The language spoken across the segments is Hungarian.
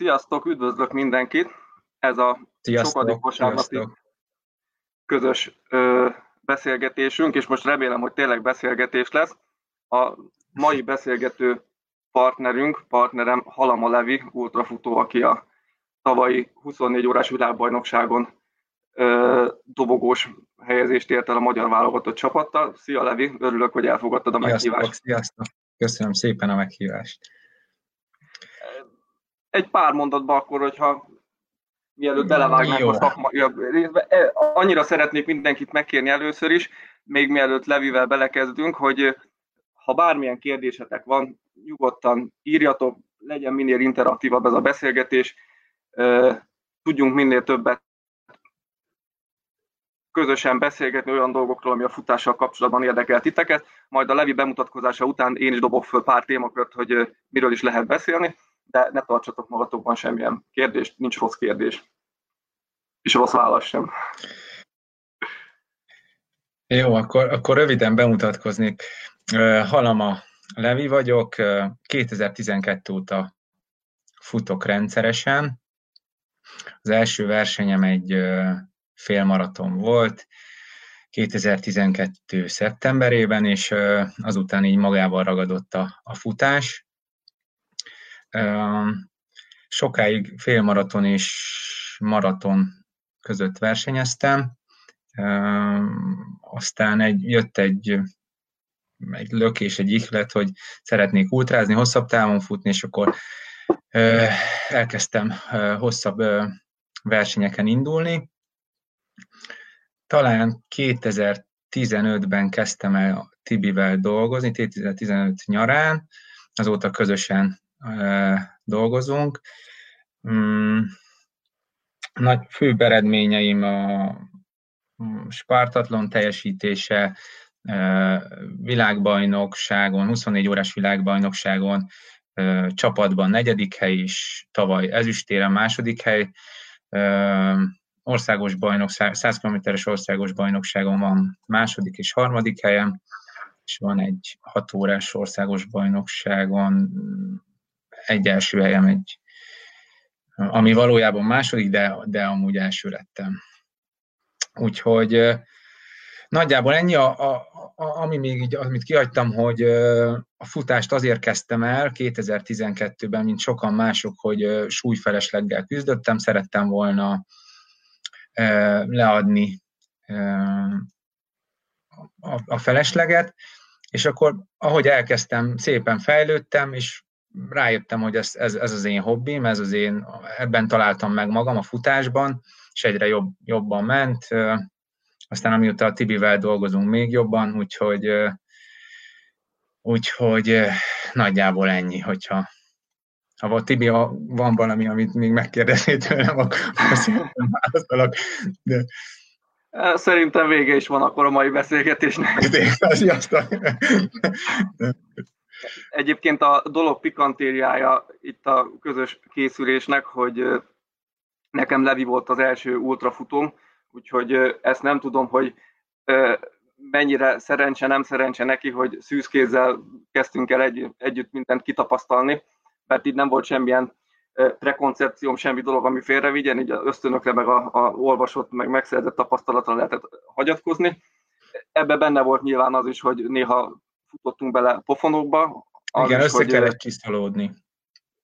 Sziasztok, üdvözlök mindenkit! Ez a sziasztok, sokadik vasárnapi közös ö, beszélgetésünk, és most remélem, hogy tényleg beszélgetés lesz. A mai beszélgető partnerünk, partnerem Halama Levi, ultrafutó, aki a tavalyi 24 órás világbajnokságon ö, dobogós helyezést ért el a magyar válogatott csapattal. Szia Levi, örülök, hogy elfogadtad a meghívást. Sziasztok, sziasztok. Köszönöm szépen a meghívást egy pár mondatban akkor, hogyha mielőtt belevágnánk a szakmai részbe. E, annyira szeretnék mindenkit megkérni először is, még mielőtt Levivel belekezdünk, hogy ha bármilyen kérdésetek van, nyugodtan írjatok, legyen minél interaktívabb ez a beszélgetés, tudjunk minél többet közösen beszélgetni olyan dolgokról, ami a futással kapcsolatban érdekel titeket, majd a Levi bemutatkozása után én is dobok föl pár témakört, hogy miről is lehet beszélni de ne tartsatok magatokban semmilyen kérdést, nincs rossz kérdés. És rossz válasz sem. Jó, akkor, akkor röviden bemutatkoznék. Halama Levi vagyok, 2012 óta futok rendszeresen. Az első versenyem egy félmaraton volt, 2012. szeptemberében, és azután így magával ragadott a, a futás. Sokáig félmaraton és maraton között versenyeztem, aztán egy, jött egy, egy lökés, egy ihlet, hogy szeretnék ultrázni, hosszabb távon futni, és akkor elkezdtem hosszabb versenyeken indulni. Talán 2015-ben kezdtem el Tibivel dolgozni, 2015 nyarán, azóta közösen dolgozunk. Mm, nagy főbb eredményeim a Spartatlon teljesítése, világbajnokságon, 24 órás világbajnokságon, csapatban negyedik hely is, tavaly ezüstéren második hely, országos bajnokság, 100 km-es országos bajnokságon van második és harmadik helyem, és van egy 6 órás országos bajnokságon egy első helyem, egy, ami valójában második, de, de amúgy első lettem. Úgyhogy nagyjából ennyi, a, a, a, ami még így, amit kihagytam, hogy a futást azért kezdtem el 2012-ben, mint sokan mások, hogy súlyfelesleggel küzdöttem, szerettem volna leadni a, felesleget, és akkor ahogy elkezdtem, szépen fejlődtem, és rájöttem, hogy ez, ez, ez az én hobbim, ez az én, ebben találtam meg magam a futásban, és egyre jobb, jobban ment. Aztán amióta a Tibivel dolgozunk még jobban, úgyhogy, úgyhogy nagyjából ennyi, hogyha ha a Tibi, ha van valami, amit még megkérdeznél tőlem, akkor szépen válaszolok. De... Szerintem vége is van akkor a mai beszélgetésnek. Sziasztok! Egyébként a dolog pikantériája itt a közös készülésnek, hogy nekem Levi volt az első ultrafutóm, úgyhogy ezt nem tudom, hogy mennyire szerencse, nem szerencse neki, hogy szűzkézzel kezdtünk el egy, együtt mindent kitapasztalni, mert itt nem volt semmilyen prekoncepcióm, semmi dolog, ami félrevigyen, így ösztönökre, meg a, a olvasott, meg megszerzett tapasztalatra lehetett hagyatkozni. Ebbe benne volt nyilván az is, hogy néha futottunk bele pofonokba. Az igen, is, össze hogy kellett csiszolódni.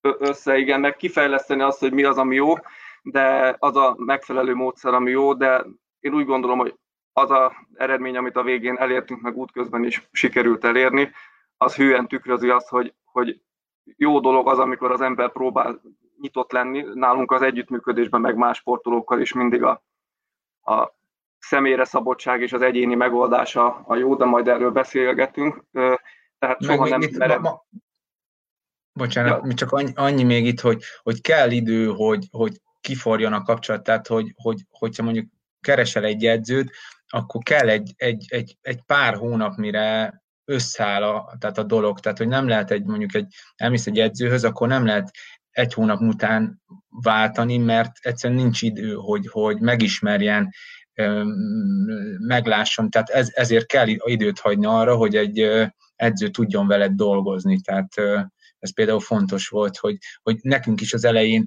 Össze, igen, meg kifejleszteni azt, hogy mi az, ami jó, de az a megfelelő módszer, ami jó, de én úgy gondolom, hogy az a eredmény, amit a végén elértünk, meg útközben is sikerült elérni, az hűen tükrözi azt, hogy, hogy jó dolog az, amikor az ember próbál nyitott lenni. Nálunk az együttműködésben, meg más sportolókkal is mindig a, a személyre szabadság és az egyéni megoldása a jó, de majd erről beszélgetünk. Tehát soha Meg nem mit, merem... ma, Bocsánat, ja. csak annyi, annyi még itt, hogy, hogy kell idő, hogy, hogy kiforjon a kapcsolat, tehát hogy, hogy, hogyha mondjuk keresel egy edzőt, akkor kell egy, egy, egy, egy pár hónap, mire összeáll a, tehát a dolog, tehát hogy nem lehet egy, mondjuk egy, elmész egy edzőhöz, akkor nem lehet egy hónap után váltani, mert egyszerűen nincs idő, hogy, hogy megismerjen, meglássam, tehát ez, ezért kell időt hagyni arra, hogy egy edző tudjon veled dolgozni, tehát ez például fontos volt, hogy, hogy nekünk is az elején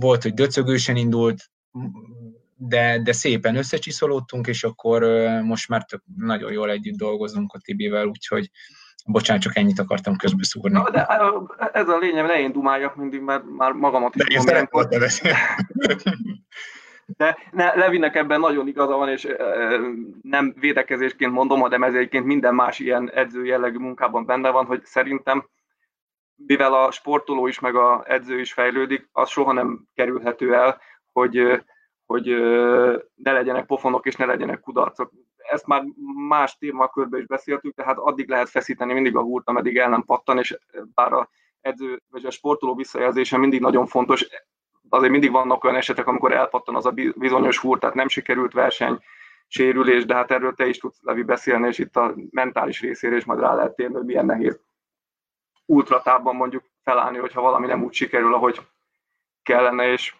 volt, hogy döcögősen indult, de, de szépen összecsiszolódtunk, és akkor most már tök, nagyon jól együtt dolgozunk a Tibivel, úgyhogy bocsánat, csak ennyit akartam közbeszúrni. Na, de ez a lényeg, ne én dumáljak mindig, mert már magamat is de tudom. De ne, Levinek ebben nagyon igaza van, és e, nem védekezésként mondom, hanem ez egyébként minden más ilyen edző jellegű munkában benne van, hogy szerintem mivel a sportoló is, meg a edző is fejlődik, az soha nem kerülhető el, hogy, hogy ne legyenek pofonok és ne legyenek kudarcok. Ezt már más témakörben is beszéltük, tehát addig lehet feszíteni mindig a húrt, ameddig el nem pattan, és bár a edző vagy a sportoló visszajelzése mindig nagyon fontos, azért mindig vannak olyan esetek, amikor elpattan az a bizonyos húr, tehát nem sikerült verseny, sérülés, de hát erről te is tudsz, Levi, beszélni, és itt a mentális részére is majd rá lehet térni, hogy milyen nehéz ultratában mondjuk felállni, hogyha valami nem úgy sikerül, ahogy kellene, és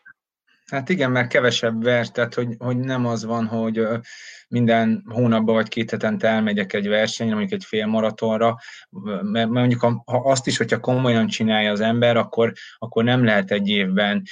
Hát igen, mert kevesebb vers, tehát hogy, hogy nem az van, hogy minden hónapban vagy két hetente elmegyek egy versenyre, mondjuk egy fél maratonra, mert mondjuk ha azt is, hogyha komolyan csinálja az ember, akkor, akkor nem lehet egy évben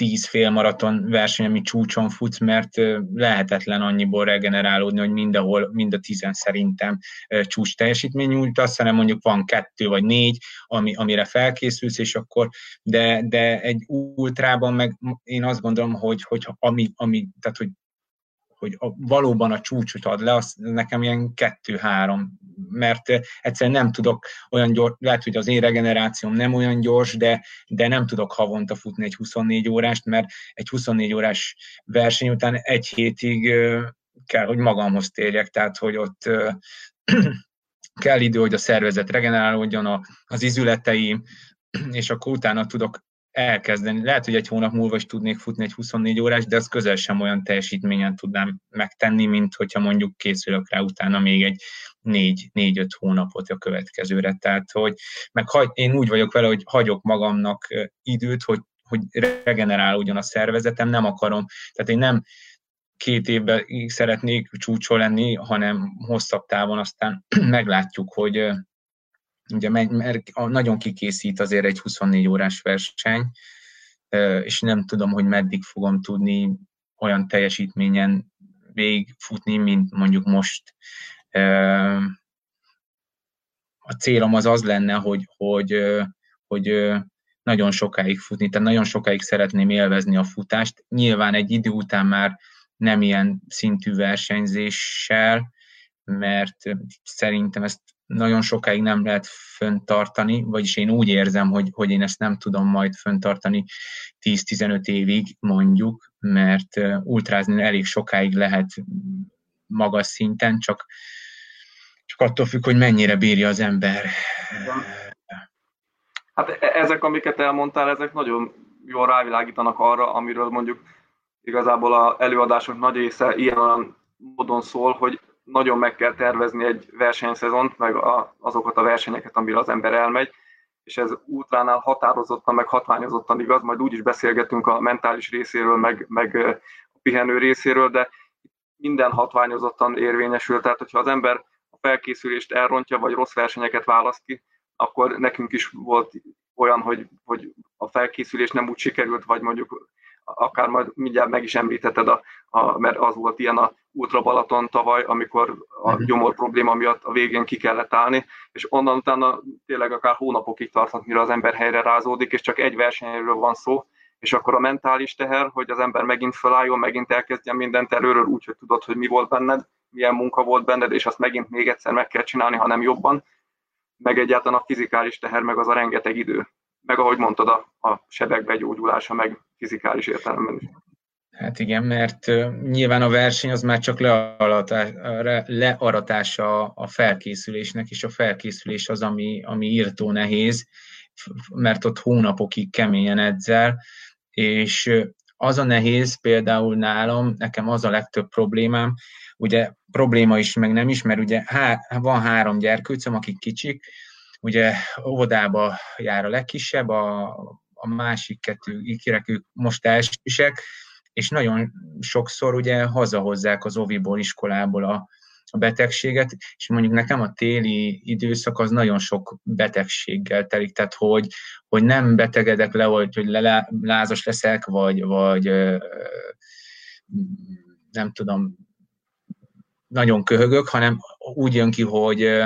tíz félmaraton verseny, ami csúcson futsz, mert lehetetlen annyiból regenerálódni, hogy mindenhol, mind a tizen szerintem csúcs teljesítmény nyújtasz, hanem mondjuk van kettő vagy négy, ami, amire felkészülsz, és akkor, de, de egy ultrában meg én azt gondolom, hogy, hogy ami, ami, tehát hogy hogy a, valóban a csúcsot ad le, az nekem ilyen kettő-három, mert egyszerűen nem tudok olyan gyors, lehet, hogy az én regenerációm nem olyan gyors, de, de nem tudok havonta futni egy 24 órást, mert egy 24 órás verseny után egy hétig kell, hogy magamhoz térjek, tehát hogy ott kell idő, hogy a szervezet regenerálódjon, az izületeim, és akkor utána tudok elkezdeni. Lehet, hogy egy hónap múlva is tudnék futni egy 24 órás, de az közel sem olyan teljesítményen tudnám megtenni, mint hogyha mondjuk készülök rá utána még egy 4-5 hónapot a következőre. Tehát, hogy meg hagy, én úgy vagyok vele, hogy hagyok magamnak időt, hogy, hogy regenerálódjon a szervezetem, nem akarom, tehát én nem két évben szeretnék csúcsol lenni, hanem hosszabb távon aztán meglátjuk, hogy ugye mert nagyon kikészít azért egy 24 órás verseny, és nem tudom, hogy meddig fogom tudni olyan teljesítményen végigfutni, mint mondjuk most. A célom az az lenne, hogy, hogy, hogy nagyon sokáig futni, tehát nagyon sokáig szeretném élvezni a futást. Nyilván egy idő után már nem ilyen szintű versenyzéssel, mert szerintem ezt nagyon sokáig nem lehet föntartani, vagyis én úgy érzem, hogy, hogy én ezt nem tudom majd föntartani 10-15 évig mondjuk, mert ultrázni elég sokáig lehet magas szinten, csak, csak attól függ, hogy mennyire bírja az ember. Hát e-, ezek, amiket elmondtál, ezek nagyon jól rávilágítanak arra, amiről mondjuk igazából a előadások nagy része ilyen módon szól, hogy nagyon meg kell tervezni egy versenyszezont, meg a, azokat a versenyeket, amire az ember elmegy, és ez útránál határozottan, meg hatványozottan igaz, majd úgy is beszélgetünk a mentális részéről, meg, meg a pihenő részéről, de minden hatványozottan érvényesül, tehát hogyha az ember a felkészülést elrontja, vagy rossz versenyeket választ ki, akkor nekünk is volt olyan, hogy, hogy a felkészülés nem úgy sikerült, vagy mondjuk akár majd mindjárt meg is említetted, a, a, mert az volt ilyen a Ultra Balaton tavaly, amikor a mhm. gyomor probléma miatt a végén ki kellett állni, és onnan utána tényleg akár hónapokig tarthat, mire az ember helyre rázódik, és csak egy versenyről van szó, és akkor a mentális teher, hogy az ember megint felálljon, megint elkezdjen mindent előről úgy, hogy tudod, hogy mi volt benned, milyen munka volt benned, és azt megint még egyszer meg kell csinálni, hanem jobban, meg egyáltalán a fizikális teher, meg az a rengeteg idő, meg ahogy mondtad, a, a sebek begyógyulása, meg fizikális értelemben is. Hát igen, mert nyilván a verseny az már csak learatása a felkészülésnek, és a felkészülés az, ami, ami írtó nehéz, mert ott hónapokig keményen edzel, és az a nehéz például nálam, nekem az a legtöbb problémám, ugye probléma is, meg nem is, mert ugye há, van három gyerkőcöm, akik kicsik, ugye óvodába jár a legkisebb, a, a másik kettő ikerek, ők most elsősek, és nagyon sokszor ugye hazahozzák az oviból, iskolából a, a betegséget, és mondjuk nekem a téli időszak az nagyon sok betegséggel telik, tehát hogy, hogy nem betegedek le, hogy, hogy lázas leszek, vagy, vagy nem tudom, nagyon köhögök, hanem úgy jön ki, hogy,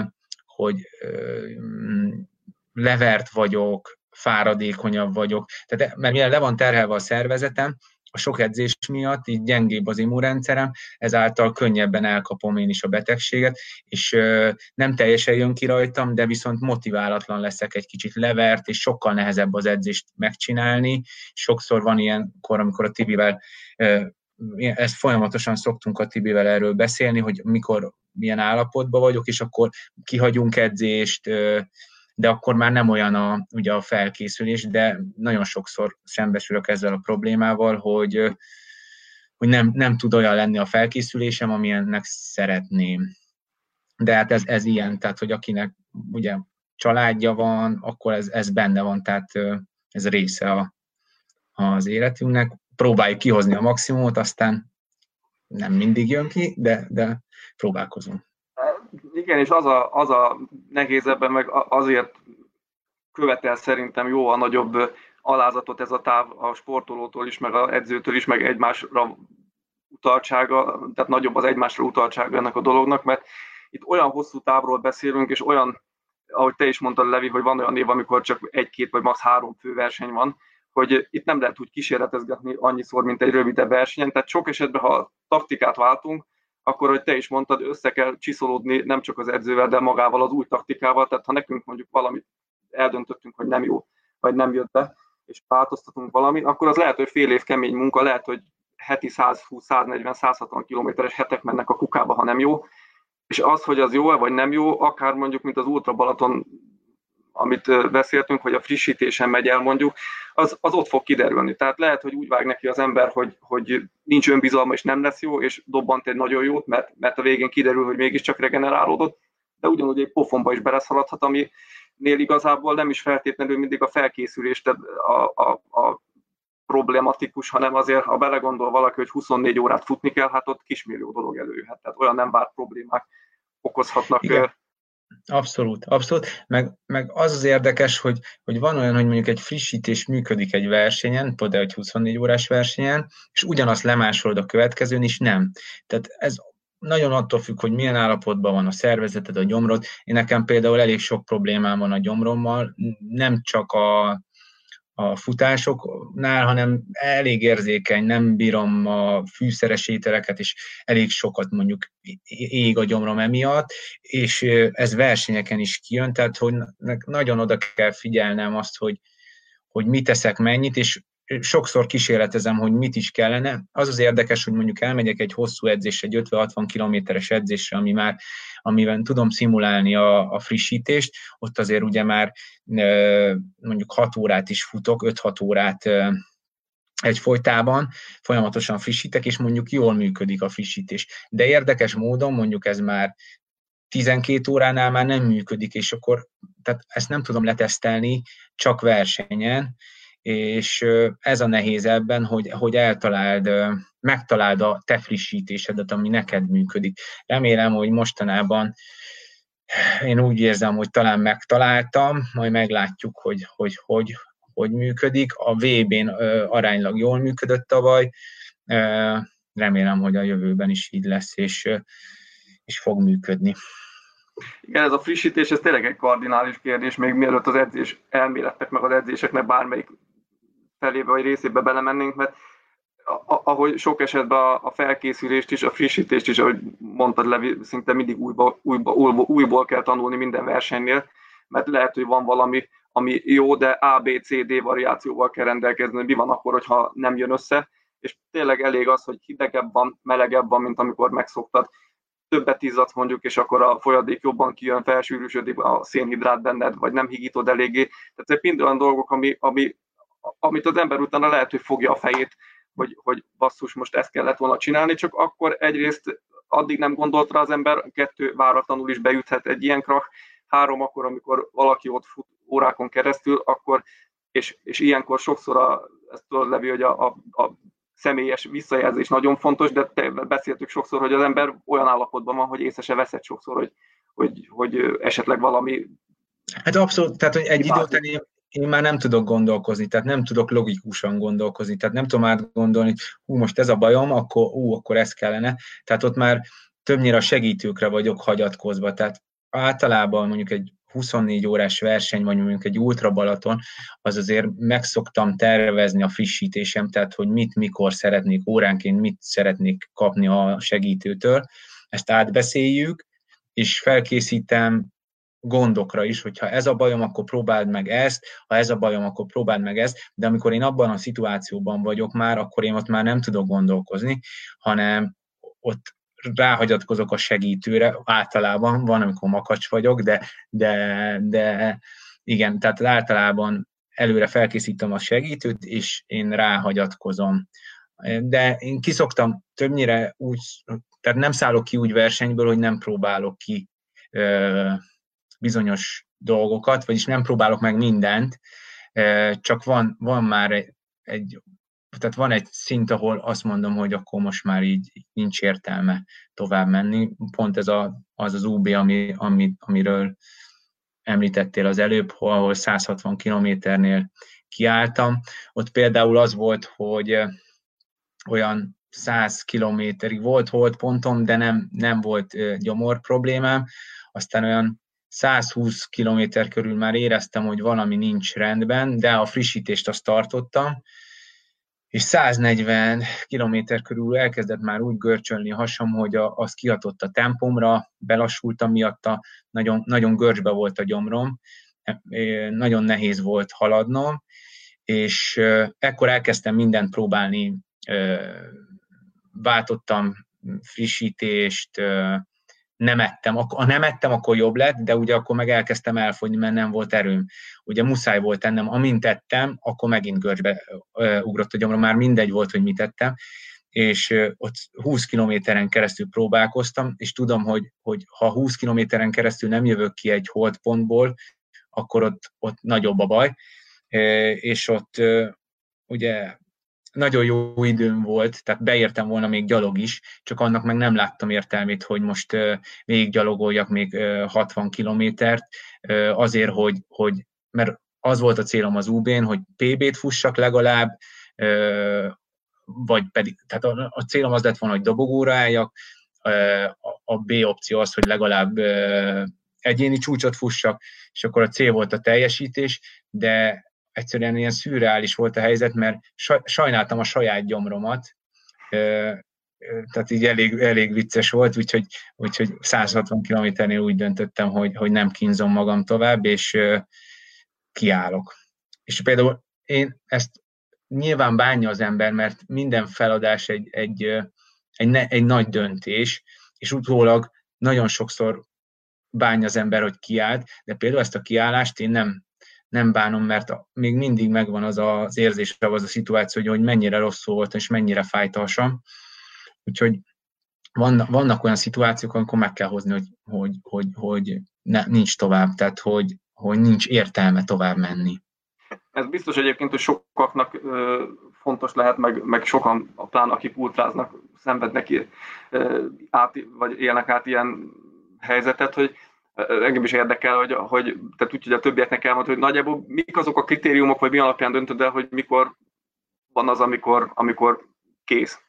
hogy levert vagyok, fáradékonyabb vagyok. Tehát, mert mivel le van terhelve a szervezetem, a sok edzés miatt így gyengébb az immunrendszerem, ezáltal könnyebben elkapom én is a betegséget, és nem teljesen jön ki rajtam, de viszont motiválatlan leszek egy kicsit levert, és sokkal nehezebb az edzést megcsinálni. Sokszor van ilyen kor, amikor a Tibivel ezt folyamatosan szoktunk a Tibivel erről beszélni, hogy mikor milyen állapotban vagyok, és akkor kihagyunk edzést, de akkor már nem olyan a, ugye a felkészülés, de nagyon sokszor szembesülök ezzel a problémával, hogy, hogy nem, nem tud olyan lenni a felkészülésem, amilyennek szeretném. De hát ez, ez ilyen, tehát hogy akinek ugye családja van, akkor ez, ez benne van, tehát ez része a, az életünknek. Próbáljuk kihozni a maximumot, aztán nem mindig jön ki, de, de próbálkozunk. Igen, és az a, az a nehéz ebben, meg azért követel szerintem jó a nagyobb alázatot ez a táv a sportolótól is, meg az edzőtől is, meg egymásra utaltsága, tehát nagyobb az egymásra utaltsága ennek a dolognak, mert itt olyan hosszú távról beszélünk, és olyan, ahogy te is mondtad, Levi, hogy van olyan év, amikor csak egy-két vagy max. három fő verseny van, hogy itt nem lehet úgy kísérletezgetni annyiszor, mint egy rövidebb versenyen, tehát sok esetben, ha taktikát váltunk, akkor, hogy te is mondtad, össze kell csiszolódni nem csak az edzővel, de magával az új taktikával, tehát ha nekünk mondjuk valamit eldöntöttünk, hogy nem jó, vagy nem jött be, és változtatunk valamit, akkor az lehet, hogy fél év kemény munka, lehet, hogy heti 120, 140, 160 kilométeres hetek mennek a kukába, ha nem jó, és az, hogy az jó-e vagy nem jó, akár mondjuk, mint az Ultra Balaton amit beszéltünk, hogy a frissítésen megy el mondjuk, az, az ott fog kiderülni. Tehát lehet, hogy úgy vág neki az ember, hogy, hogy nincs önbizalma és nem lesz jó, és dobbant egy nagyon jót, mert, mert a végén kiderül, hogy mégiscsak regenerálódott, de ugyanúgy egy pofonba is beleszaladhat, ami nél igazából nem is feltétlenül mindig a felkészülés a, a, a problematikus, hanem azért, ha belegondol valaki, hogy 24 órát futni kell, hát ott kismillió dolog előjöhet. Tehát olyan nem várt problémák okozhatnak Igen. Abszolút, abszolút. Meg, meg az az érdekes, hogy, hogy van olyan, hogy mondjuk egy frissítés működik egy versenyen, például egy 24 órás versenyen, és ugyanazt lemásolod a következőn is nem. Tehát ez nagyon attól függ, hogy milyen állapotban van a szervezeted, a gyomrod. Én nekem például elég sok problémám van a gyomrommal, nem csak a, a futásoknál, hanem elég érzékeny, nem bírom a fűszeres ételeket, és elég sokat mondjuk ég a gyomrom emiatt, és ez versenyeken is kijön, tehát hogy nagyon oda kell figyelnem azt, hogy, hogy mit teszek mennyit, és sokszor kísérletezem, hogy mit is kellene. Az az érdekes, hogy mondjuk elmegyek egy hosszú edzésre, egy 50-60 kilométeres edzésre, ami már, amiben tudom szimulálni a, a frissítést, ott azért ugye már mondjuk 6 órát is futok, 5-6 órát egy folytában folyamatosan frissítek, és mondjuk jól működik a frissítés. De érdekes módon mondjuk ez már 12 óránál már nem működik, és akkor tehát ezt nem tudom letesztelni csak versenyen, és ez a nehéz ebben, hogy, hogy eltaláld, megtaláld a te frissítésedet, ami neked működik. Remélem, hogy mostanában én úgy érzem, hogy talán megtaláltam, majd meglátjuk, hogy hogy, hogy, hogy működik. A VB-n aránylag jól működött tavaly, remélem, hogy a jövőben is így lesz, és, és fog működni. Igen, ez a frissítés, ez tényleg egy kardinális kérdés, még mielőtt az edzés elméletek, meg az edzéseknek bármelyik felébe vagy részébe belemennénk, mert ahogy sok esetben a felkészülést is, a frissítést is, ahogy mondtad Levi, szinte mindig újból, újból, újból, újból kell tanulni minden versenynél, mert lehet, hogy van valami, ami jó, de A, B, C, D variációval kell rendelkezni, hogy mi van akkor, hogyha nem jön össze, és tényleg elég az, hogy hidegebb van, melegebb van, mint amikor megszoktad, többet izzadsz mondjuk, és akkor a folyadék jobban kijön, felsűrűsödik a szénhidrát benned, vagy nem higítod eléggé. Tehát ezek mind olyan dolgok, ami, ami amit az ember utána lehet, hogy fogja a fejét, hogy, hogy basszus, most ezt kellett volna csinálni, csak akkor egyrészt addig nem gondolt rá az ember, kettő váratlanul is beüthet egy ilyen krach, három akkor, amikor valaki ott fut órákon keresztül, akkor, és, és ilyenkor sokszor a, ezt tudod Levi, hogy a, a, a személyes visszajelzés nagyon fontos, de beszéltük sokszor, hogy az ember olyan állapotban van, hogy észre se veszett sokszor, hogy, hogy, hogy esetleg valami... Hát abszolút, tehát hogy egy idő után én, már nem tudok gondolkozni, tehát nem tudok logikusan gondolkozni, tehát nem tudom átgondolni, hú, most ez a bajom, akkor ú, akkor ez kellene. Tehát ott már többnyire a segítőkre vagyok hagyatkozva, tehát általában mondjuk egy 24 órás verseny, vagy mondjuk egy Ultra Balaton, az azért megszoktam tervezni a frissítésem, tehát hogy mit, mikor szeretnék, óránként mit szeretnék kapni a segítőtől. Ezt átbeszéljük, és felkészítem gondokra is, hogyha ez a bajom, akkor próbáld meg ezt, ha ez a bajom, akkor próbáld meg ezt, de amikor én abban a szituációban vagyok már, akkor én ott már nem tudok gondolkozni, hanem ott ráhagyatkozok a segítőre, általában van, amikor makacs vagyok, de, de, de igen, tehát általában előre felkészítem a segítőt, és én ráhagyatkozom. De én kiszoktam többnyire úgy, tehát nem szállok ki úgy versenyből, hogy nem próbálok ki bizonyos dolgokat, vagyis nem próbálok meg mindent, csak van, van már egy tehát van egy szint, ahol azt mondom, hogy akkor most már így nincs értelme tovább menni. Pont ez a, az az UB, ami, ami, amiről említettél az előbb, ahol 160 kilométernél kiálltam. Ott például az volt, hogy olyan 100 kilométerig volt volt pontom, de nem, nem volt gyomor problémám. Aztán olyan 120 kilométer körül már éreztem, hogy valami nincs rendben, de a frissítést azt tartottam, és 140 km körül elkezdett már úgy görcsölni a hasam, hogy a, az kihatott a tempomra, belassultam miatta, nagyon, nagyon görcsbe volt a gyomrom, nagyon nehéz volt haladnom, és ekkor elkezdtem mindent próbálni, váltottam frissítést, nem ettem. Ha nem ettem, akkor jobb lett, de ugye akkor meg elkezdtem elfogyni, mert nem volt erőm. Ugye muszáj volt ennem, amint ettem, akkor megint görcsbe ugrott a gyomra, már mindegy volt, hogy mit ettem, és ott 20 kilométeren keresztül próbálkoztam, és tudom, hogy, hogy ha 20 kilométeren keresztül nem jövök ki egy holdpontból, akkor ott, ott nagyobb a baj, és ott ugye nagyon jó időm volt, tehát beértem volna még gyalog is, csak annak meg nem láttam értelmét, hogy most még gyalogoljak még 60 kilométert, azért, hogy, hogy, mert az volt a célom az UB-n, hogy PB-t fussak legalább, vagy pedig, tehát a, a célom az lett volna, hogy dobogóra álljak, a B opció az, hogy legalább egyéni csúcsot fussak, és akkor a cél volt a teljesítés, de egyszerűen ilyen szürreális volt a helyzet, mert sajnáltam a saját gyomromat, tehát így elég, elég vicces volt, úgyhogy, úgyhogy 160 kilométernél úgy döntöttem, hogy, hogy nem kínzom magam tovább, és kiállok. És például én ezt nyilván bánja az ember, mert minden feladás egy, egy, egy, egy nagy döntés, és utólag nagyon sokszor bánja az ember, hogy kiállt, de például ezt a kiállást én nem, nem bánom, mert még mindig megvan az az érzés, az a szituáció, hogy mennyire rossz volt, és mennyire fájt a Úgyhogy vannak, vannak olyan szituációk, amikor meg kell hozni, hogy, hogy, hogy, hogy ne, nincs tovább, tehát hogy, hogy nincs értelme tovább menni. Ez biztos egyébként, hogy sokaknak ö, fontos lehet, meg, meg sokan, talán akik ultráznak, szenvednek ö, át, vagy élnek át ilyen helyzetet, hogy engem is érdekel, hogy, hogy te úgy, hogy a többieknek elmond, hogy nagyjából mik azok a kritériumok, vagy mi alapján döntöd el, hogy mikor van az, amikor, amikor kész.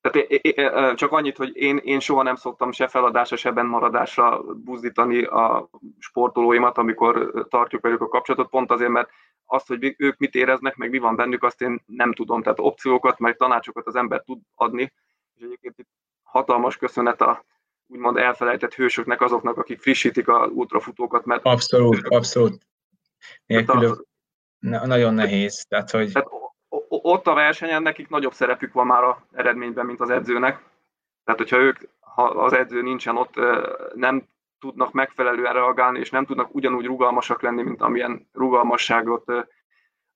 Tehát é, é, csak annyit, hogy én, én soha nem szoktam se feladásra, se maradásra buzdítani a sportolóimat, amikor tartjuk velük a kapcsolatot, pont azért, mert azt, hogy ők mit éreznek, meg mi van bennük, azt én nem tudom. Tehát opciókat, meg tanácsokat az ember tud adni. És egyébként itt hatalmas köszönet a úgymond elfelejtett hősöknek, azoknak, akik frissítik a ultrafutókat. Mert abszolút, abszolút. Nélkül a, nagyon nehéz. Tehát, hogy... Tehát ott a versenyen nekik nagyobb szerepük van már a eredményben, mint az edzőnek. Tehát, hogyha ők, ha az edző nincsen ott, nem tudnak megfelelően reagálni, és nem tudnak ugyanúgy rugalmasak lenni, mint amilyen rugalmasságot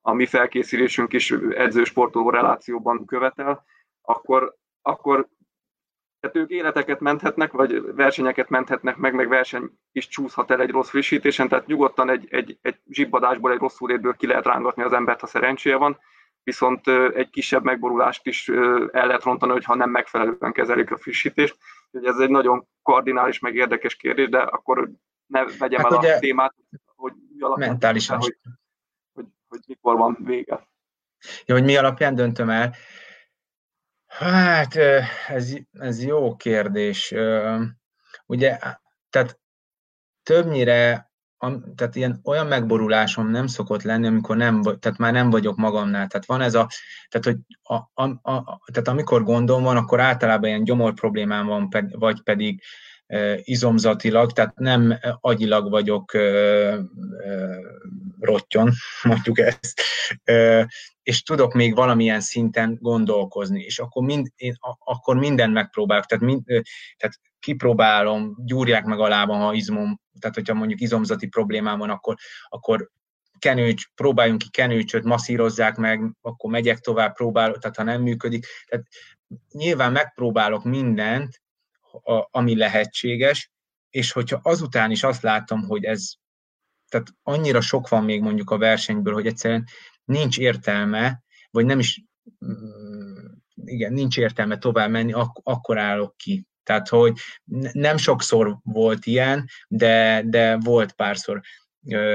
a mi felkészülésünk is edző-sportoló relációban követel, akkor, akkor tehát ők életeket menthetnek, vagy versenyeket menthetnek meg, meg verseny is csúszhat el egy rossz frissítésen, tehát nyugodtan egy, egy, egy zsibbadásból, egy rossz úrétből ki lehet rángatni az embert, ha szerencséje van. viszont egy kisebb megborulást is el lehet rontani, hogyha nem megfelelően kezelik a frissítést. Ugye ez egy nagyon kardinális, meg érdekes kérdés, de akkor ne vegyem hát el a témát, hogy mi alapján mentálisan, hogy, hogy, hogy mikor van vége. Ja, hogy mi alapján döntöm el? Hát, ez, ez jó kérdés. Ugye, tehát többnyire tehát ilyen olyan megborulásom nem szokott lenni, amikor nem, tehát már nem vagyok magamnál. Tehát van ez a, tehát, hogy a, a, a, tehát amikor gondom van, akkor általában ilyen gyomor problémám van, vagy pedig e, izomzatilag, tehát nem agyilag vagyok e, rottyon, mondjuk ezt, és tudok még valamilyen szinten gondolkozni, és akkor, mind, én, akkor mindent megpróbálok, tehát, mind, tehát kipróbálom, gyúrják meg a lábam, ha izmom, tehát hogyha mondjuk izomzati problémám van, akkor, akkor kenőcs, próbáljunk ki kenőcsöt, masszírozzák meg, akkor megyek tovább, próbálok, tehát ha nem működik. Tehát nyilván megpróbálok mindent, a, ami lehetséges, és hogyha azután is azt látom, hogy ez, tehát annyira sok van még mondjuk a versenyből, hogy egyszerűen nincs értelme, vagy nem is, mm, igen, nincs értelme tovább menni, ak- akkor állok ki. Tehát, hogy nem sokszor volt ilyen, de, de volt párszor.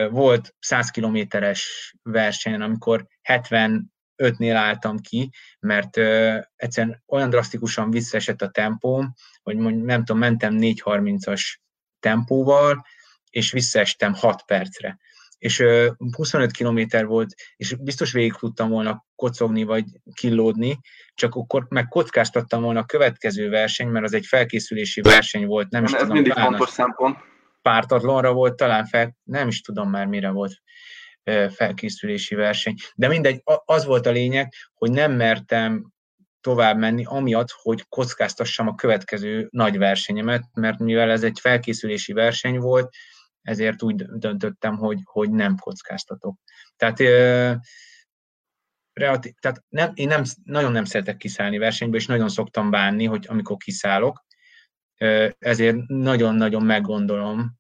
Volt 100 kilométeres versenyen, amikor 75-nél álltam ki, mert egyszerűen olyan drasztikusan visszaesett a tempóm, hogy mondjuk, nem tudom, mentem 4.30-as tempóval, és visszaestem 6 percre és 25 kilométer volt, és biztos végig tudtam volna kocogni vagy killódni, csak akkor meg kockáztattam volna a következő verseny, mert az egy felkészülési verseny volt, nem is Ez tudom. mindig fontos szempont. Pártatlonra volt, talán fel, nem is tudom már mire volt felkészülési verseny. De mindegy, az volt a lényeg, hogy nem mertem tovább menni, amiatt, hogy kockáztassam a következő nagy versenyemet, mert mivel ez egy felkészülési verseny volt, ezért úgy döntöttem, hogy, hogy nem kockáztatok. Tehát, relatív, tehát nem, én nem, nagyon nem szeretek kiszállni versenybe, és nagyon szoktam bánni, hogy amikor kiszállok, ezért nagyon-nagyon meggondolom,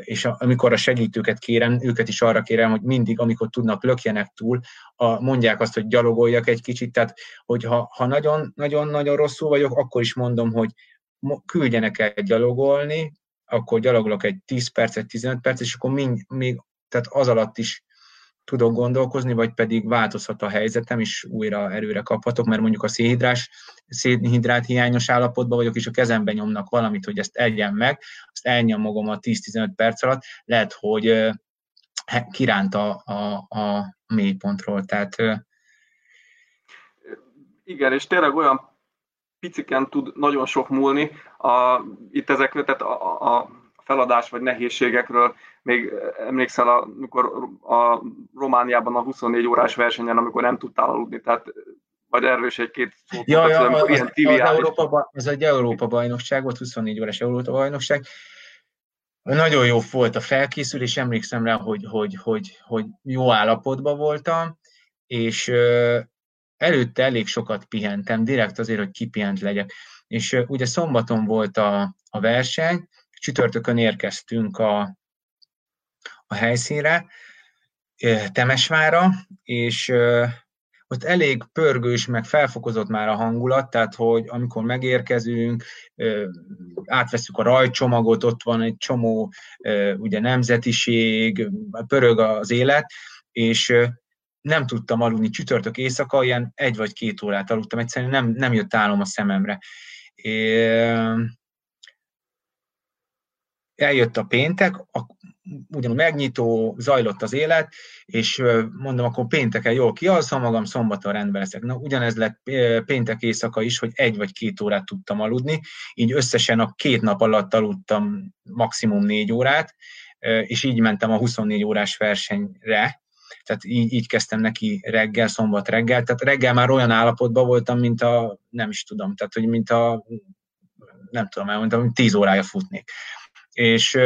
és amikor a segítőket kérem, őket is arra kérem, hogy mindig, amikor tudnak, lökjenek túl, a, mondják azt, hogy gyalogoljak egy kicsit, tehát hogyha ha nagyon-nagyon rosszul vagyok, akkor is mondom, hogy küldjenek el gyalogolni, akkor gyalogolok egy 10 percet, 15 percet, és akkor mind, még, tehát az alatt is tudok gondolkozni, vagy pedig változhat a helyzetem, és újra erőre kaphatok, mert mondjuk a szénhidrás, szénhidrát hiányos állapotban vagyok, és a kezemben nyomnak valamit, hogy ezt egyen meg, azt elnyomogom a 10-15 perc alatt, lehet, hogy kiránt a, a, a mélypontról. Tehát, igen, és tényleg olyan piciken tud nagyon sok múlni. A, itt ezekről, tehát a, a feladás vagy nehézségekről még emlékszel, amikor a Romániában a 24 órás versenyen, amikor nem tudtál aludni, tehát vagy erről is egy-két szót. Ja, ja, az, ilyen az, az, Európa, az egy Európa bajnokság volt, 24 órás Európa bajnokság. Nagyon jó volt a felkészülés, emlékszem rá, hogy, hogy, hogy, hogy jó állapotban voltam, és előtte elég sokat pihentem, direkt azért, hogy kipihent legyek. És ugye szombaton volt a, a verseny, csütörtökön érkeztünk a, a helyszínre, Temesvára, és ott elég pörgős, meg felfokozott már a hangulat, tehát hogy amikor megérkezünk, átveszük a rajcsomagot, ott van egy csomó ugye nemzetiség, pörög az élet, és nem tudtam aludni csütörtök éjszaka, ilyen egy vagy két órát aludtam, egyszerűen nem, nem jött álom a szememre. É, eljött a péntek, a, ugyanúgy megnyitó, zajlott az élet, és mondom, akkor pénteken jól kialszom magam, szombaton rendben leszek. Na, ugyanez lett péntek éjszaka is, hogy egy vagy két órát tudtam aludni, így összesen a két nap alatt aludtam maximum négy órát, és így mentem a 24 órás versenyre, tehát így, így kezdtem neki reggel, szombat reggel, tehát reggel már olyan állapotban voltam, mint a, nem is tudom, tehát hogy mint a, nem tudom elmondani, hogy tíz órája futnék. És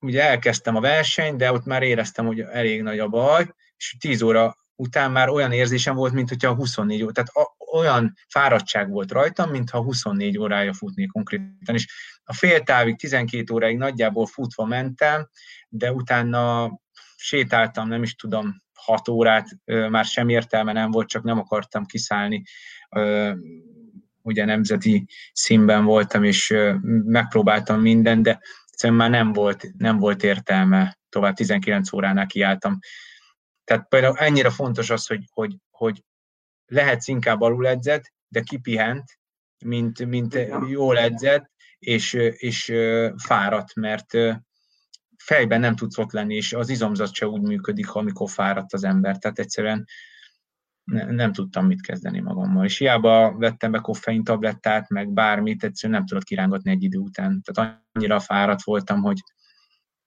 ugye elkezdtem a versenyt, de ott már éreztem, hogy elég nagy a baj, és 10 óra után már olyan érzésem volt, mint hogyha a 24 óra, tehát a, olyan fáradtság volt rajtam, mintha 24 órája futnék konkrétan, és a fél távig, 12 óráig nagyjából futva mentem, de utána sétáltam, nem is tudom, hat órát már sem értelme nem volt, csak nem akartam kiszállni. Ugye nemzeti színben voltam, és megpróbáltam minden, de egyszerűen már nem volt, nem volt értelme. Tovább 19 óránál kiálltam. Tehát például ennyire fontos az, hogy, hogy, hogy lehetsz inkább alul edzett, de kipihent, mint, mint jól edzett, és, és fáradt, mert fejben nem tudsz ott lenni, és az izomzat se úgy működik, amikor fáradt az ember. Tehát egyszerűen ne, nem tudtam mit kezdeni magammal. És hiába vettem be koffein tablettát, meg bármit, egyszerűen nem tudott kirángatni egy idő után. Tehát annyira fáradt voltam, hogy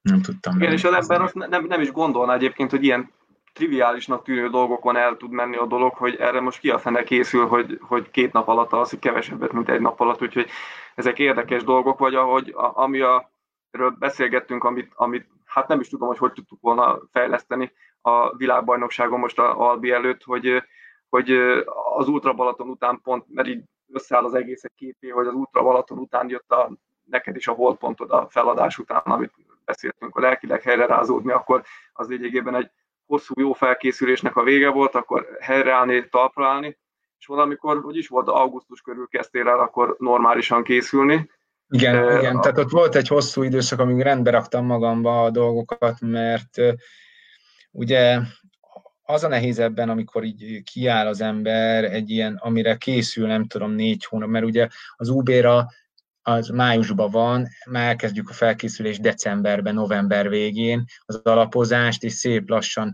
nem tudtam. Igen, és az ember azt nem, nem is gondolna egyébként, hogy ilyen triviálisnak tűnő dolgokon el tud menni a dolog, hogy erre most ki a fene készül, hogy, hogy két nap alatt alszik kevesebbet, mint egy nap alatt, úgyhogy ezek érdekes dolgok, vagy ahogy a, ami a, erről beszélgettünk, amit, amit hát nem is tudom, hogy hogy tudtuk volna fejleszteni a világbajnokságon most a Albi előtt, hogy, hogy az Ultra Balaton után pont, mert így összeáll az egész egy képé, hogy az Ultra Balaton után jött a, neked is a holdpontod a feladás után, amit beszéltünk, a lelkileg helyre rázódni, akkor az lényegében egy hosszú jó felkészülésnek a vége volt, akkor helyreállni, talpra állni, és valamikor, hogy is volt, augusztus körül kezdtél el akkor normálisan készülni. Igen, uh, igen, tehát ott volt egy hosszú időszak, amíg rendbe raktam magamba a dolgokat, mert uh, ugye az a nehéz ebben, amikor így kiáll az ember egy ilyen, amire készül, nem tudom, négy hónap, mert ugye az UB-ra az májusban van, már elkezdjük a felkészülés decemberben, november végén, az alapozást, és szép lassan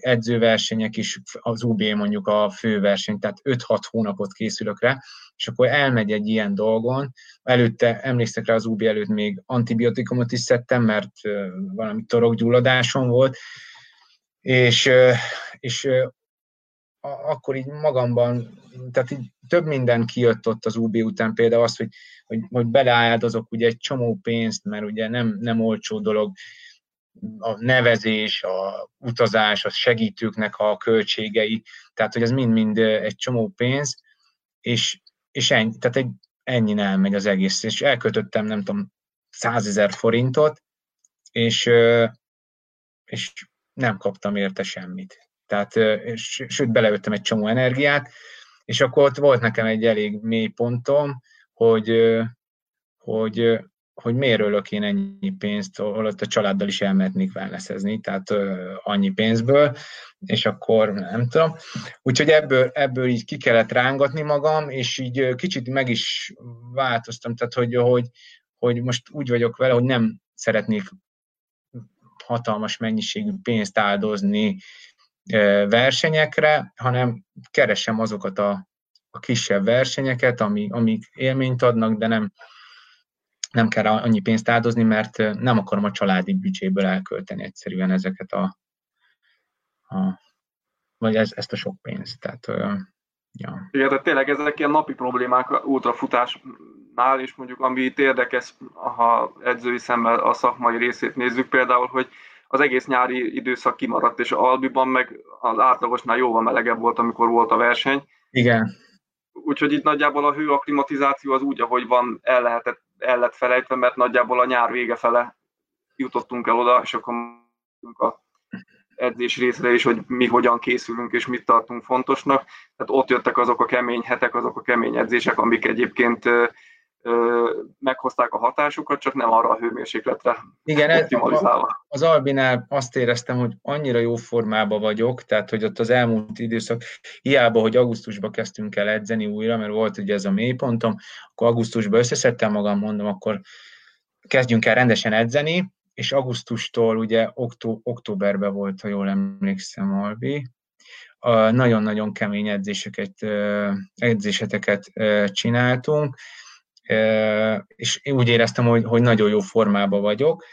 edzőversenyek is, az UB mondjuk a főverseny, tehát 5-6 hónapot készülök rá, és akkor elmegy egy ilyen dolgon. Előtte, emlékszek rá, az UB előtt még antibiotikumot is szedtem, mert valami torokgyulladásom volt, és, és akkor így magamban, tehát így több minden kijött ott az UB után, például az, hogy, hogy, hogy beleáldozok ugye egy csomó pénzt, mert ugye nem, nem olcsó dolog, a nevezés, a utazás, a segítőknek a költségei, tehát hogy ez mind-mind egy csomó pénz, és, és ennyi, tehát egy, ennyi elmegy az egész, és elkötöttem nem tudom, százezer forintot, és, és nem kaptam érte semmit. Tehát, sőt, beleöttem egy csomó energiát, és akkor ott volt nekem egy elég mély pontom, hogy, hogy, hogy miért ölök én ennyi pénzt, holott a családdal is elmehetnék wellnessezni, tehát annyi pénzből, és akkor nem tudom. Úgyhogy ebből, ebből így ki kellett rángatni magam, és így kicsit meg is változtam, tehát hogy, hogy, hogy most úgy vagyok vele, hogy nem szeretnék hatalmas mennyiségű pénzt áldozni versenyekre, hanem keresem azokat a, a kisebb versenyeket, ami, amik élményt adnak, de nem, nem kell annyi pénzt áldozni, mert nem akarom a családi büdzséből elkölteni egyszerűen ezeket a, a vagy ez, ezt a sok pénzt. Tehát, ja. Igen, tehát tényleg ezek ilyen napi problémák ultrafutásnál, és mondjuk ami itt érdekes, ha edzői szemmel a szakmai részét nézzük, például, hogy az egész nyári időszak kimaradt, és Albiban meg az átlagosnál jóval melegebb volt, amikor volt a verseny. Igen. Úgyhogy itt nagyjából a hőakklimatizáció az úgy, ahogy van, el, lehetett, el lett felejtve, mert nagyjából a nyár vége fele jutottunk el oda, és akkor a edzés részre is, hogy mi hogyan készülünk és mit tartunk fontosnak. Tehát ott jöttek azok a kemény hetek, azok a kemény edzések, amik egyébként meghozták a hatásukat, csak nem arra a hőmérsékletre Igen, optimalizálva. az Albinál azt éreztem, hogy annyira jó formában vagyok, tehát hogy ott az elmúlt időszak, hiába, hogy augusztusban kezdtünk el edzeni újra, mert volt ugye ez a mélypontom, akkor augusztusban összeszedtem magam, mondom, akkor kezdjünk el rendesen edzeni, és augusztustól ugye októ, októberben volt, ha jól emlékszem, Albi, nagyon-nagyon kemény edzéseket, edzéseteket csináltunk, és úgy éreztem, hogy, hogy nagyon jó formában vagyok,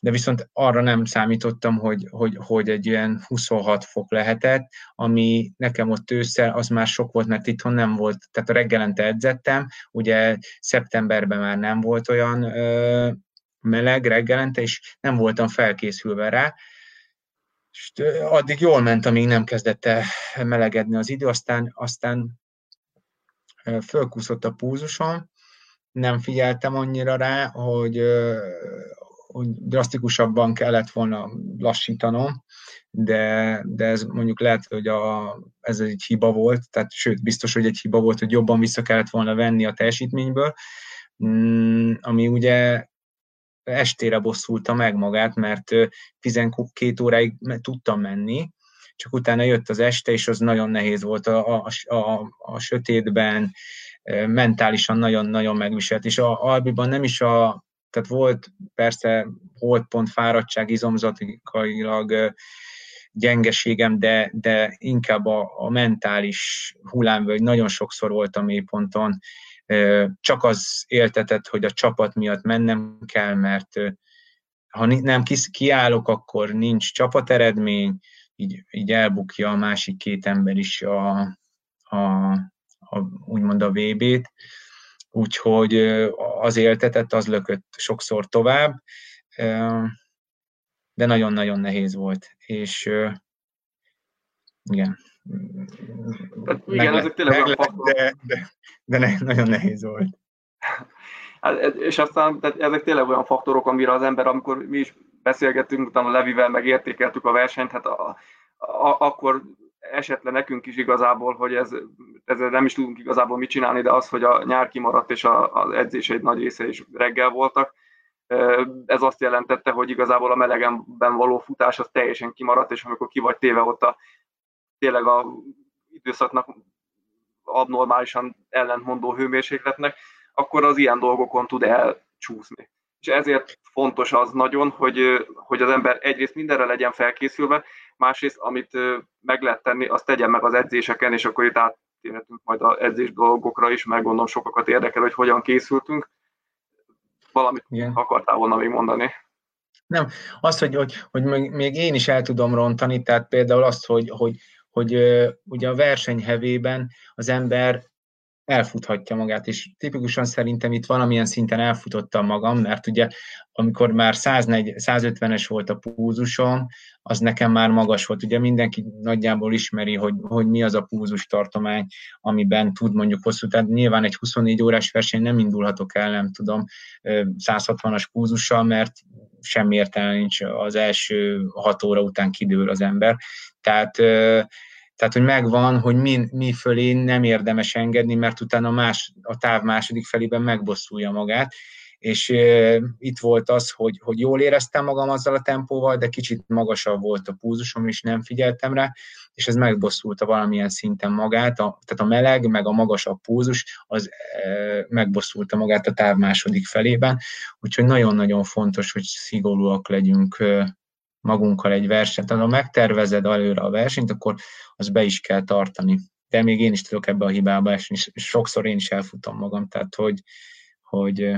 de viszont arra nem számítottam, hogy, hogy, hogy egy ilyen 26 fok lehetett, ami nekem ott ősszel az már sok volt, mert itthon nem volt, tehát a reggelente edzettem, ugye szeptemberben már nem volt olyan ö, meleg reggelente, és nem voltam felkészülve rá, és addig jól ment, amíg nem kezdett melegedni az idő, aztán, aztán fölkúszott a púzusom, nem figyeltem annyira rá, hogy, hogy drasztikusabban kellett volna lassítanom, de, de ez mondjuk lehet, hogy a, ez egy hiba volt, tehát sőt, biztos, hogy egy hiba volt, hogy jobban vissza kellett volna venni a teljesítményből, mm, ami ugye estére bosszulta meg magát, mert 12 óráig tudtam menni, csak utána jött az este, és az nagyon nehéz volt a, a, a, a sötétben, mentálisan nagyon-nagyon megviselt, és a Albiban nem is a, tehát volt persze holdpont, fáradtság, izomzatikailag gyengeségem, de, de inkább a, a mentális hullámvölgy, nagyon sokszor volt a mélyponton, csak az éltetett, hogy a csapat miatt mennem kell, mert ha nem kiállok, akkor nincs csapateredmény, így, így elbukja a másik két ember is a, a, a úgymond a VB-t, úgyhogy az éltetett, az lökött sokszor tovább, de nagyon-nagyon nehéz volt, és igen. Tehát, igen, ezek tényleg olyan faktorok. De, de, de ne, nagyon nehéz volt. Hát, és aztán tehát ezek tényleg olyan faktorok, amire az ember, amikor mi is beszélgettünk, utána Levivel megértékeltük a versenyt, hát a, a, akkor esett le nekünk is igazából, hogy ez, ezzel nem is tudunk igazából mit csinálni, de az, hogy a nyár kimaradt és a, az edzés egy nagy része is reggel voltak, ez azt jelentette, hogy igazából a melegenben való futás az teljesen kimaradt, és amikor ki vagy téve ott a tényleg a időszaknak abnormálisan ellentmondó hőmérsékletnek, akkor az ilyen dolgokon tud elcsúszni. És ezért fontos az nagyon, hogy, hogy az ember egyrészt mindenre legyen felkészülve, másrészt, amit meg lehet tenni, azt tegyen meg az edzéseken, és akkor itt átérhetünk majd az edzés dolgokra is, meg gondolom sokakat érdekel, hogy hogyan készültünk. Valamit Igen. akartál volna még mondani? Nem, azt, hogy, hogy, hogy még én is el tudom rontani, tehát például azt, hogy, hogy, hogy ugye a versenyhevében az ember elfuthatja magát, és tipikusan szerintem itt valamilyen szinten elfutottam magam, mert ugye amikor már 150-es volt a púzusom, az nekem már magas volt. Ugye mindenki nagyjából ismeri, hogy, hogy mi az a púzus tartomány, amiben tud mondjuk hosszú, tehát nyilván egy 24 órás verseny nem indulhatok el, nem tudom, 160-as púzussal, mert semmi értelme nincs az első 6 óra után kidől az ember. Tehát tehát, hogy megvan, hogy mi, mi fölé nem érdemes engedni, mert utána más, a táv második felében megbosszulja magát. És e, itt volt az, hogy, hogy jól éreztem magam azzal a tempóval, de kicsit magasabb volt a púzusom, és nem figyeltem rá, és ez megbosszulta valamilyen szinten magát, a, tehát a meleg, meg a magasabb púzus, az e, megbosszulta magát a táv második felében, úgyhogy nagyon-nagyon fontos, hogy szigorúak legyünk magunkkal egy versenyt. Ha megtervezed előre a versenyt, akkor az be is kell tartani. De még én is tudok ebbe a hibába esni, és sokszor én is elfutom magam, tehát hogy, hogy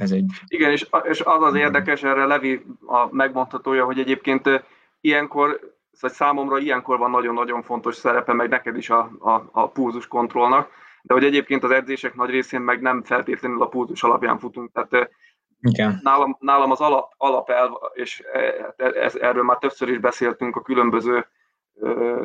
ez egy... Igen, és, és az az érdekes, erre Levi a megmondhatója, hogy egyébként ilyenkor, szóval számomra ilyenkor van nagyon-nagyon fontos szerepe, meg neked is a, a, a pulzus kontrollnak, de hogy egyébként az edzések nagy részén meg nem feltétlenül a pulzus alapján futunk, tehát igen. Nálam, nálam az alap, alapelv, és e, ez, erről már többször is beszéltünk a különböző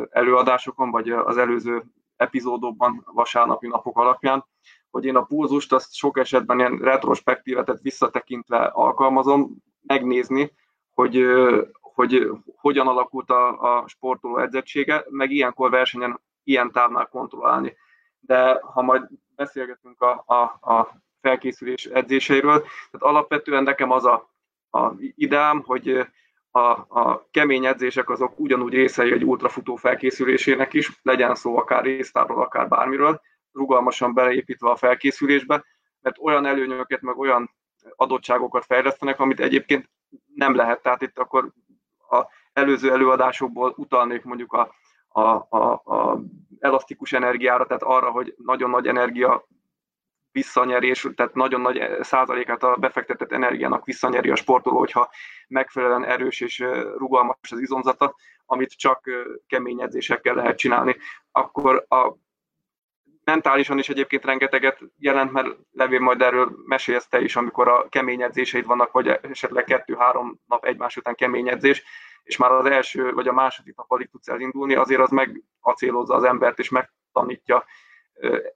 előadásokon, vagy az előző epizódokban, vasárnapi napok alapján, hogy én a pulzust azt sok esetben ilyen retrospektíve, tehát visszatekintve alkalmazom, megnézni, hogy, hogy hogyan alakult a, a sportoló edzettsége, meg ilyenkor versenyen ilyen távnál kontrollálni. De ha majd beszélgetünk a, a, a felkészülés edzéseiről. Tehát alapvetően nekem az a, a ideám, hogy a, a kemény edzések azok ugyanúgy részei egy ultrafutó felkészülésének is, legyen szó akár résztárról, akár bármiről, rugalmasan beleépítve a felkészülésbe, mert olyan előnyöket, meg olyan adottságokat fejlesztenek, amit egyébként nem lehet. Tehát itt akkor a előző előadásokból utalnék mondjuk a, a, a, a elasztikus energiára, tehát arra, hogy nagyon nagy energia visszanyerés, tehát nagyon nagy százalékát a befektetett energiának visszanyeri a sportoló, hogyha megfelelően erős és rugalmas az izomzata, amit csak kemény edzésekkel lehet csinálni. Akkor a mentálisan is egyébként rengeteget jelent, mert Levé majd erről mesélsz te is, amikor a kemény edzéseid vannak, vagy esetleg kettő-három nap egymás után kemény edzés, és már az első vagy a második nap alig tudsz elindulni, azért az megacélozza az embert, és megtanítja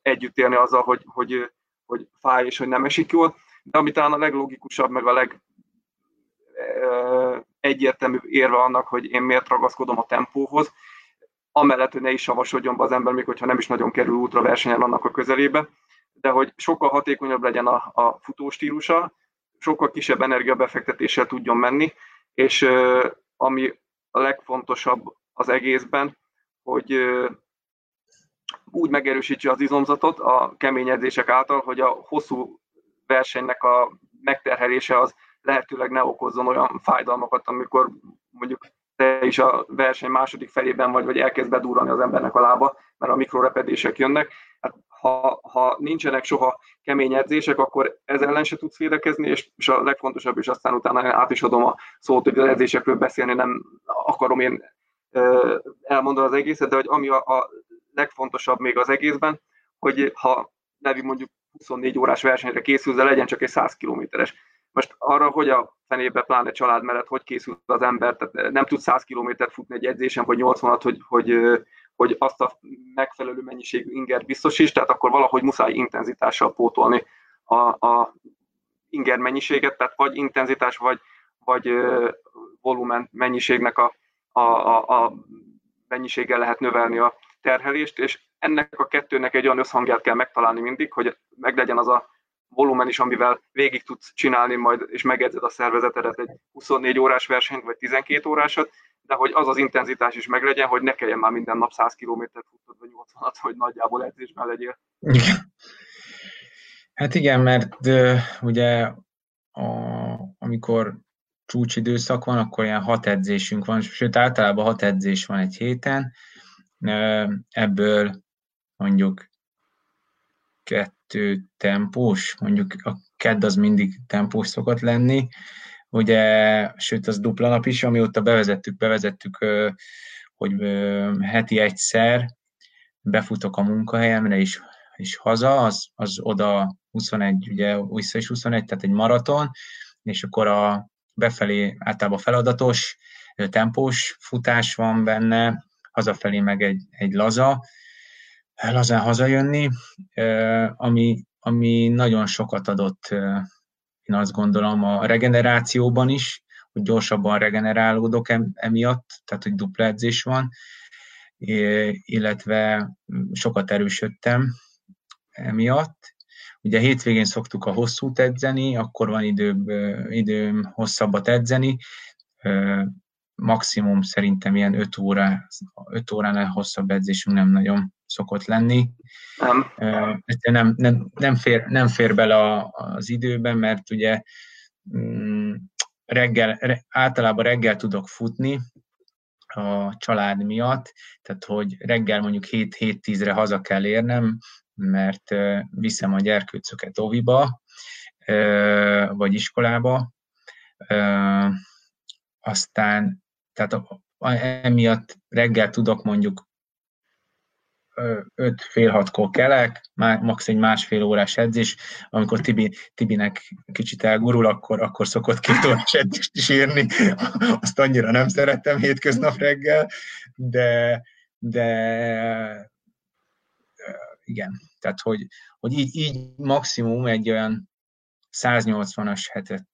együtt élni azzal, hogy, hogy hogy fáj és hogy nem esik jól, de ami talán a leglogikusabb, meg a egyértelmű érve annak, hogy én miért ragaszkodom a tempóhoz, amellett, hogy ne is savasodjon be az ember, még hogyha nem is nagyon kerül útra versenyen annak a közelébe, de hogy sokkal hatékonyabb legyen a, a futóstílusa, sokkal kisebb energiabefektetéssel tudjon menni, és ami a legfontosabb az egészben, hogy úgy megerősítse az izomzatot a kemény edzések által, hogy a hosszú versenynek a megterhelése az lehetőleg ne okozzon olyan fájdalmakat, amikor mondjuk te is a verseny második felében vagy, vagy elkezd bedurrani az embernek a lába, mert a mikrorepedések jönnek. Hát, ha, ha nincsenek soha kemény edzések, akkor ezzel ellen se tudsz védekezni, és, és a legfontosabb, és aztán utána át is adom a szót, hogy az edzésekről beszélni nem akarom én elmondani az egészet, de hogy ami a, a legfontosabb még az egészben, hogy ha Levi mondjuk 24 órás versenyre készül, de legyen csak egy 100 kilométeres. Most arra, hogy a fenébe, pláne család mellett, hogy készül az ember, tehát nem tud 100 kilométert futni egy edzésen, vagy 80-at, hogy, hogy, hogy azt a megfelelő mennyiségű ingert biztosíts, tehát akkor valahogy muszáj intenzitással pótolni a, a inger mennyiséget, tehát vagy intenzitás, vagy, vagy volumen mennyiségnek a, a, a, a mennyiséggel lehet növelni a terhelést, és ennek a kettőnek egy olyan összhangját kell megtalálni mindig, hogy meglegyen az a volumen is, amivel végig tudsz csinálni majd, és megedzed a szervezetedet egy 24 órás versenyt, vagy 12 órásat, de hogy az az intenzitás is meglegyen, hogy ne kelljen már minden nap 100 km futod, vagy 80-at, hogy nagyjából edzésben legyél. Igen. Hát igen, mert de, ugye a, amikor csúcsidőszak van, akkor ilyen hat edzésünk van, sőt általában hat edzés van egy héten, ebből mondjuk kettő tempós, mondjuk a kedd az mindig tempós szokott lenni, ugye, sőt az dupla nap is, amióta bevezettük, bevezettük, hogy heti egyszer befutok a munkahelyemre is, és haza, az, az oda 21, ugye vissza is 21, tehát egy maraton, és akkor a befelé általában feladatos, tempós futás van benne, hazafelé meg egy, egy laza, lazán hazajönni, ami, ami nagyon sokat adott, én azt gondolom, a regenerációban is, hogy gyorsabban regenerálódok emiatt, tehát hogy dupla edzés van, illetve sokat erősödtem emiatt. Ugye hétvégén szoktuk a hosszút edzeni, akkor van időm, időm hosszabbat edzeni, maximum szerintem ilyen 5 óra, 5 óránál hosszabb edzésünk nem nagyon szokott lenni. Nem. Nem, nem, nem, fér, nem fér bele az időben, mert ugye mm, reggel, általában reggel tudok futni a család miatt, tehát hogy reggel mondjuk 7-7-10-re haza kell érnem, mert viszem a gyerkőcöket oviba, vagy iskolába, aztán tehát emiatt reggel tudok mondjuk öt fél hatkor kelek, max. egy másfél órás edzés, amikor Tibi, Tibinek kicsit elgurul, akkor, akkor szokott két órás edzést is írni. Azt annyira nem szeretem hétköznap reggel, de, de igen, tehát hogy, hogy így, így maximum egy olyan 180-as hetet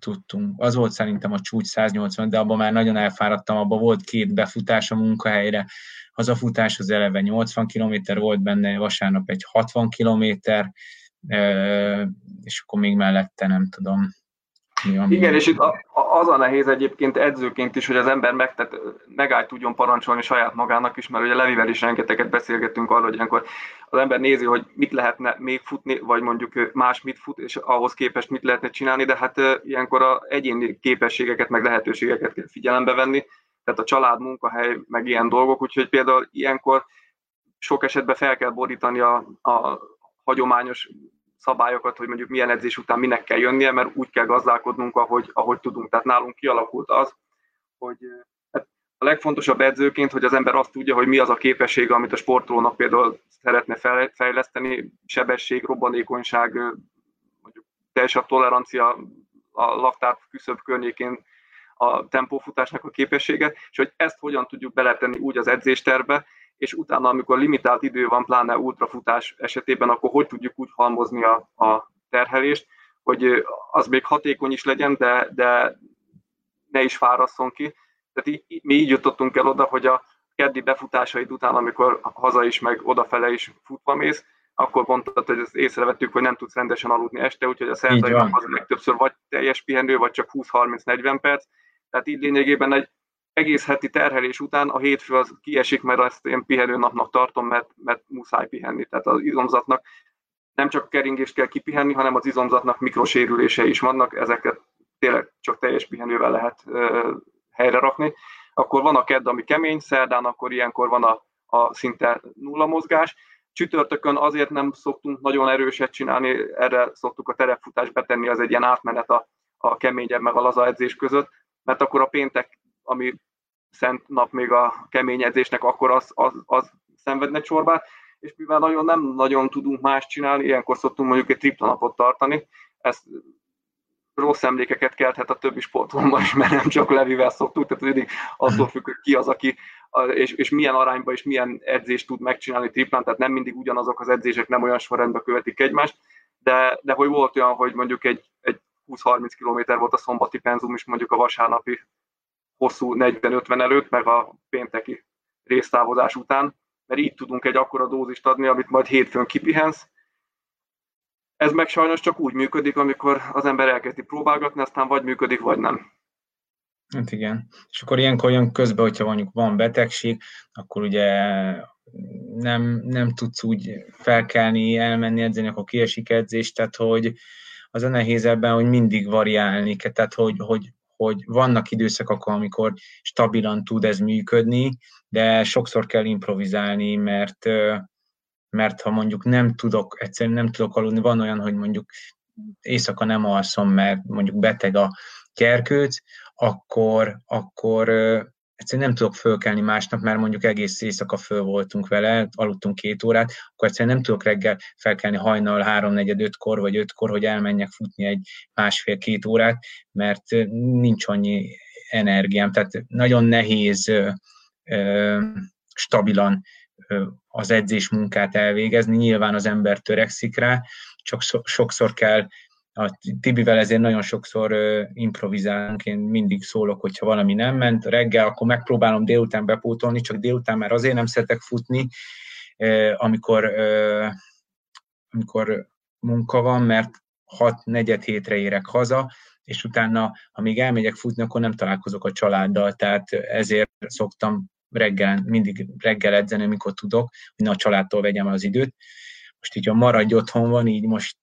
tudtunk. Az volt szerintem a csúcs 180, de abban már nagyon elfáradtam, abban volt két befutás a munkahelyre, hazafutás az eleve 80 km volt benne, vasárnap egy 60 km, és akkor még mellette nem tudom, mi. Igen, és itt az a nehéz egyébként edzőként is, hogy az ember meg, tehát megállt tudjon parancsolni saját magának is, mert ugye Levivel is rengeteget beszélgettünk arról, hogy ilyenkor az ember nézi, hogy mit lehetne még futni, vagy mondjuk más mit fut, és ahhoz képest mit lehetne csinálni, de hát ilyenkor a egyéni képességeket, meg lehetőségeket kell figyelembe venni, tehát a család, munkahely, meg ilyen dolgok, úgyhogy például ilyenkor sok esetben fel kell borítani a, a hagyományos szabályokat, hogy mondjuk milyen edzés után minek kell jönnie, mert úgy kell gazdálkodnunk, ahogy, ahogy tudunk. Tehát nálunk kialakult az, hogy hát a legfontosabb edzőként, hogy az ember azt tudja, hogy mi az a képessége, amit a sportolónak például szeretne fejleszteni, sebesség, robbanékonyság, mondjuk teljesebb tolerancia a laktár küszöb környékén a tempófutásnak a képessége, és hogy ezt hogyan tudjuk beletenni úgy az edzésterbe, és utána, amikor limitált idő van, pláne ultrafutás esetében, akkor hogy tudjuk úgy halmozni a, a terhelést, hogy az még hatékony is legyen, de, de ne is fárasszon ki. Tehát így, mi így jutottunk el oda, hogy a keddi befutásaid után, amikor haza is, meg odafele is futva mész, akkor mondtad, hogy ezt észrevettük, hogy nem tudsz rendesen aludni este, úgyhogy a szerdai nap az legtöbbször vagy teljes pihenő, vagy csak 20-30-40 perc. Tehát így lényegében egy egész heti terhelés után a hétfő az kiesik, mert azt én pihenő napnak tartom, mert, mert muszáj pihenni. Tehát az izomzatnak nem csak keringést kell kipihenni, hanem az izomzatnak mikrosérülései is vannak, ezeket tényleg csak teljes pihenővel lehet ö, helyre rakni. Akkor van a kedd, ami kemény, szerdán akkor ilyenkor van a, a szinte nulla mozgás. Csütörtökön azért nem szoktunk nagyon erőset csinálni, erre szoktuk a terepfutást betenni, az egy ilyen átmenet a, a keményebb meg a laza edzés között, mert akkor a péntek, ami szent nap még a kemény edzésnek, akkor az, az, az szenvedne csorbát, és mivel nagyon nem nagyon tudunk más csinálni, ilyenkor szoktunk mondjuk egy tripla napot tartani, ezt rossz emlékeket kelthet a többi sportomban is, mert nem csak Levivel szoktuk, tehát mindig attól függ, hogy ki az, aki, és, és milyen arányban és milyen edzést tud megcsinálni triplán, tehát nem mindig ugyanazok az edzések nem olyan sorrendben követik egymást, de, de hogy volt olyan, hogy mondjuk egy, egy 20-30 km volt a szombati penzum is mondjuk a vasárnapi hosszú 40-50 előtt, meg a pénteki résztávozás után, mert így tudunk egy akkora dózist adni, amit majd hétfőn kipihensz. Ez meg sajnos csak úgy működik, amikor az ember elkezdi próbálgatni, aztán vagy működik, vagy nem. Hát igen. És akkor ilyenkor jön közben, hogyha mondjuk van betegség, akkor ugye nem, nem tudsz úgy felkelni, elmenni edzeni, akkor kiesik edzés, tehát hogy az a nehéz ebben, hogy mindig variálni kell, tehát hogy, hogy hogy vannak időszakok, amikor stabilan tud ez működni, de sokszor kell improvizálni, mert, mert ha mondjuk nem tudok, egyszerűen nem tudok aludni, van olyan, hogy mondjuk éjszaka nem alszom, mert mondjuk beteg a gyerkőc, akkor, akkor egyszerűen nem tudok fölkelni másnap, mert mondjuk egész éjszaka föl voltunk vele, aludtunk két órát, akkor egyszerűen nem tudok reggel felkelni hajnal három, negyed, ötkor vagy ötkor, hogy elmenjek futni egy másfél-két órát, mert nincs annyi energiám. Tehát nagyon nehéz ö, ö, stabilan ö, az edzés munkát elvégezni. Nyilván az ember törekszik rá, csak sokszor kell a Tibivel ezért nagyon sokszor improvizálunk, én mindig szólok, hogyha valami nem ment, reggel akkor megpróbálom délután bepótolni, csak délután már azért nem szeretek futni, amikor, amikor munka van, mert 6-4 hétre érek haza, és utána, ha még elmegyek futni, akkor nem találkozok a családdal, tehát ezért szoktam reggel, mindig reggel edzeni, amikor tudok, hogy a családtól vegyem az időt. Most így, ha maradj otthon van, így most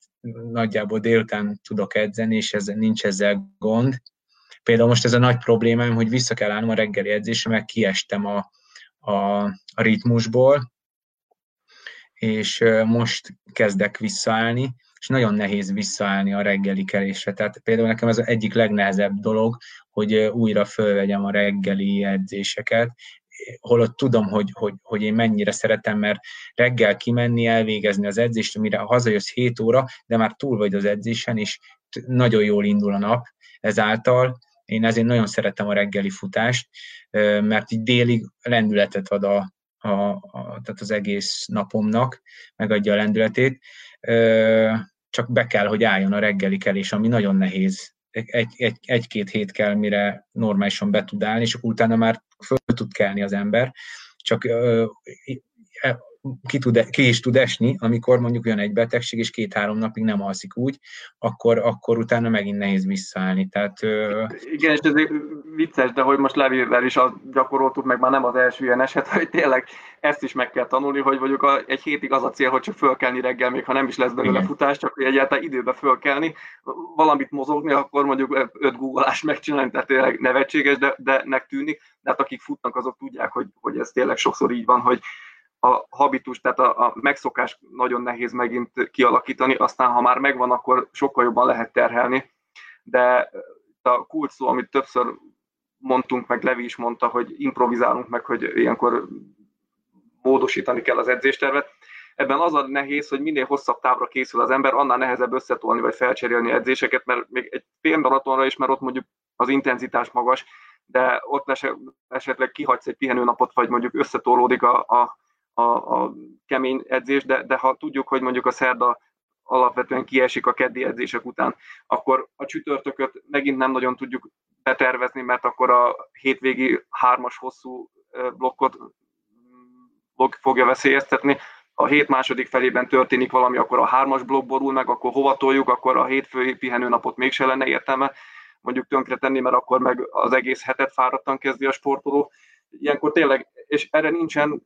nagyjából délután tudok edzeni, és ez, nincs ezzel gond. Például most ez a nagy problémám, hogy vissza kell állnom a reggeli edzésre, mert kiestem a, a, a ritmusból, és most kezdek visszaállni, és nagyon nehéz visszaállni a reggeli kelésre. Tehát például nekem ez az egyik legnehezebb dolog, hogy újra fölvegyem a reggeli edzéseket, holott tudom, hogy, hogy, hogy én mennyire szeretem, mert reggel kimenni, elvégezni az edzést, amire hazajössz 7 óra, de már túl vagy az edzésen, és nagyon jól indul a nap ezáltal. Én ezért nagyon szeretem a reggeli futást, mert így délig lendületet ad a, a, a, tehát az egész napomnak, megadja a lendületét. Csak be kell, hogy álljon a reggeli kelés, ami nagyon nehéz egy, egy, egy-két hét kell, mire normálisan be tud állni, és utána már föl tud kelni az ember. Csak ki, tud, ki is tud esni, amikor mondjuk olyan egy betegség, és két-három napig nem alszik úgy, akkor, akkor utána megint nehéz visszaállni. Tehát, Igen, és ez vicces, de hogy most Levivel is a gyakoroltuk, meg már nem az első ilyen eset, hogy tényleg ezt is meg kell tanulni, hogy mondjuk a, egy hétig az a cél, hogy csak fölkelni reggel, még ha nem is lesz belőle Igen. futás, csak hogy egyáltalán időbe fölkelni, valamit mozogni, akkor mondjuk öt googleást megcsinálni, tehát tényleg nevetséges, de, de nek tűnik, de hát akik futnak, azok tudják, hogy, hogy ez tényleg sokszor így van, hogy a habitus, tehát a, a megszokás nagyon nehéz megint kialakítani, aztán ha már megvan, akkor sokkal jobban lehet terhelni. De a kult szó, amit többször mondtunk, meg Levi is mondta, hogy improvizálunk meg, hogy ilyenkor módosítani kell az edzéstervet. Ebben az a nehéz, hogy minél hosszabb távra készül az ember, annál nehezebb összetolni vagy felcserélni edzéseket, mert még egy félmaratonra is, mert ott mondjuk az intenzitás magas, de ott esetleg kihagysz egy pihenőnapot, vagy mondjuk összetolódik a, a a, a kemény edzés, de, de ha tudjuk, hogy mondjuk a szerda alapvetően kiesik a keddi edzések után, akkor a csütörtököt megint nem nagyon tudjuk betervezni, mert akkor a hétvégi hármas hosszú blokkot blokk fogja veszélyeztetni. A hét második felében történik valami, akkor a hármas blokk borul meg, akkor hova toljuk, akkor a hétfői pihenőnapot mégse lenne értelme mondjuk tönkretenni, mert akkor meg az egész hetet fáradtan kezdi a sportoló. Ilyenkor tényleg, és erre nincsen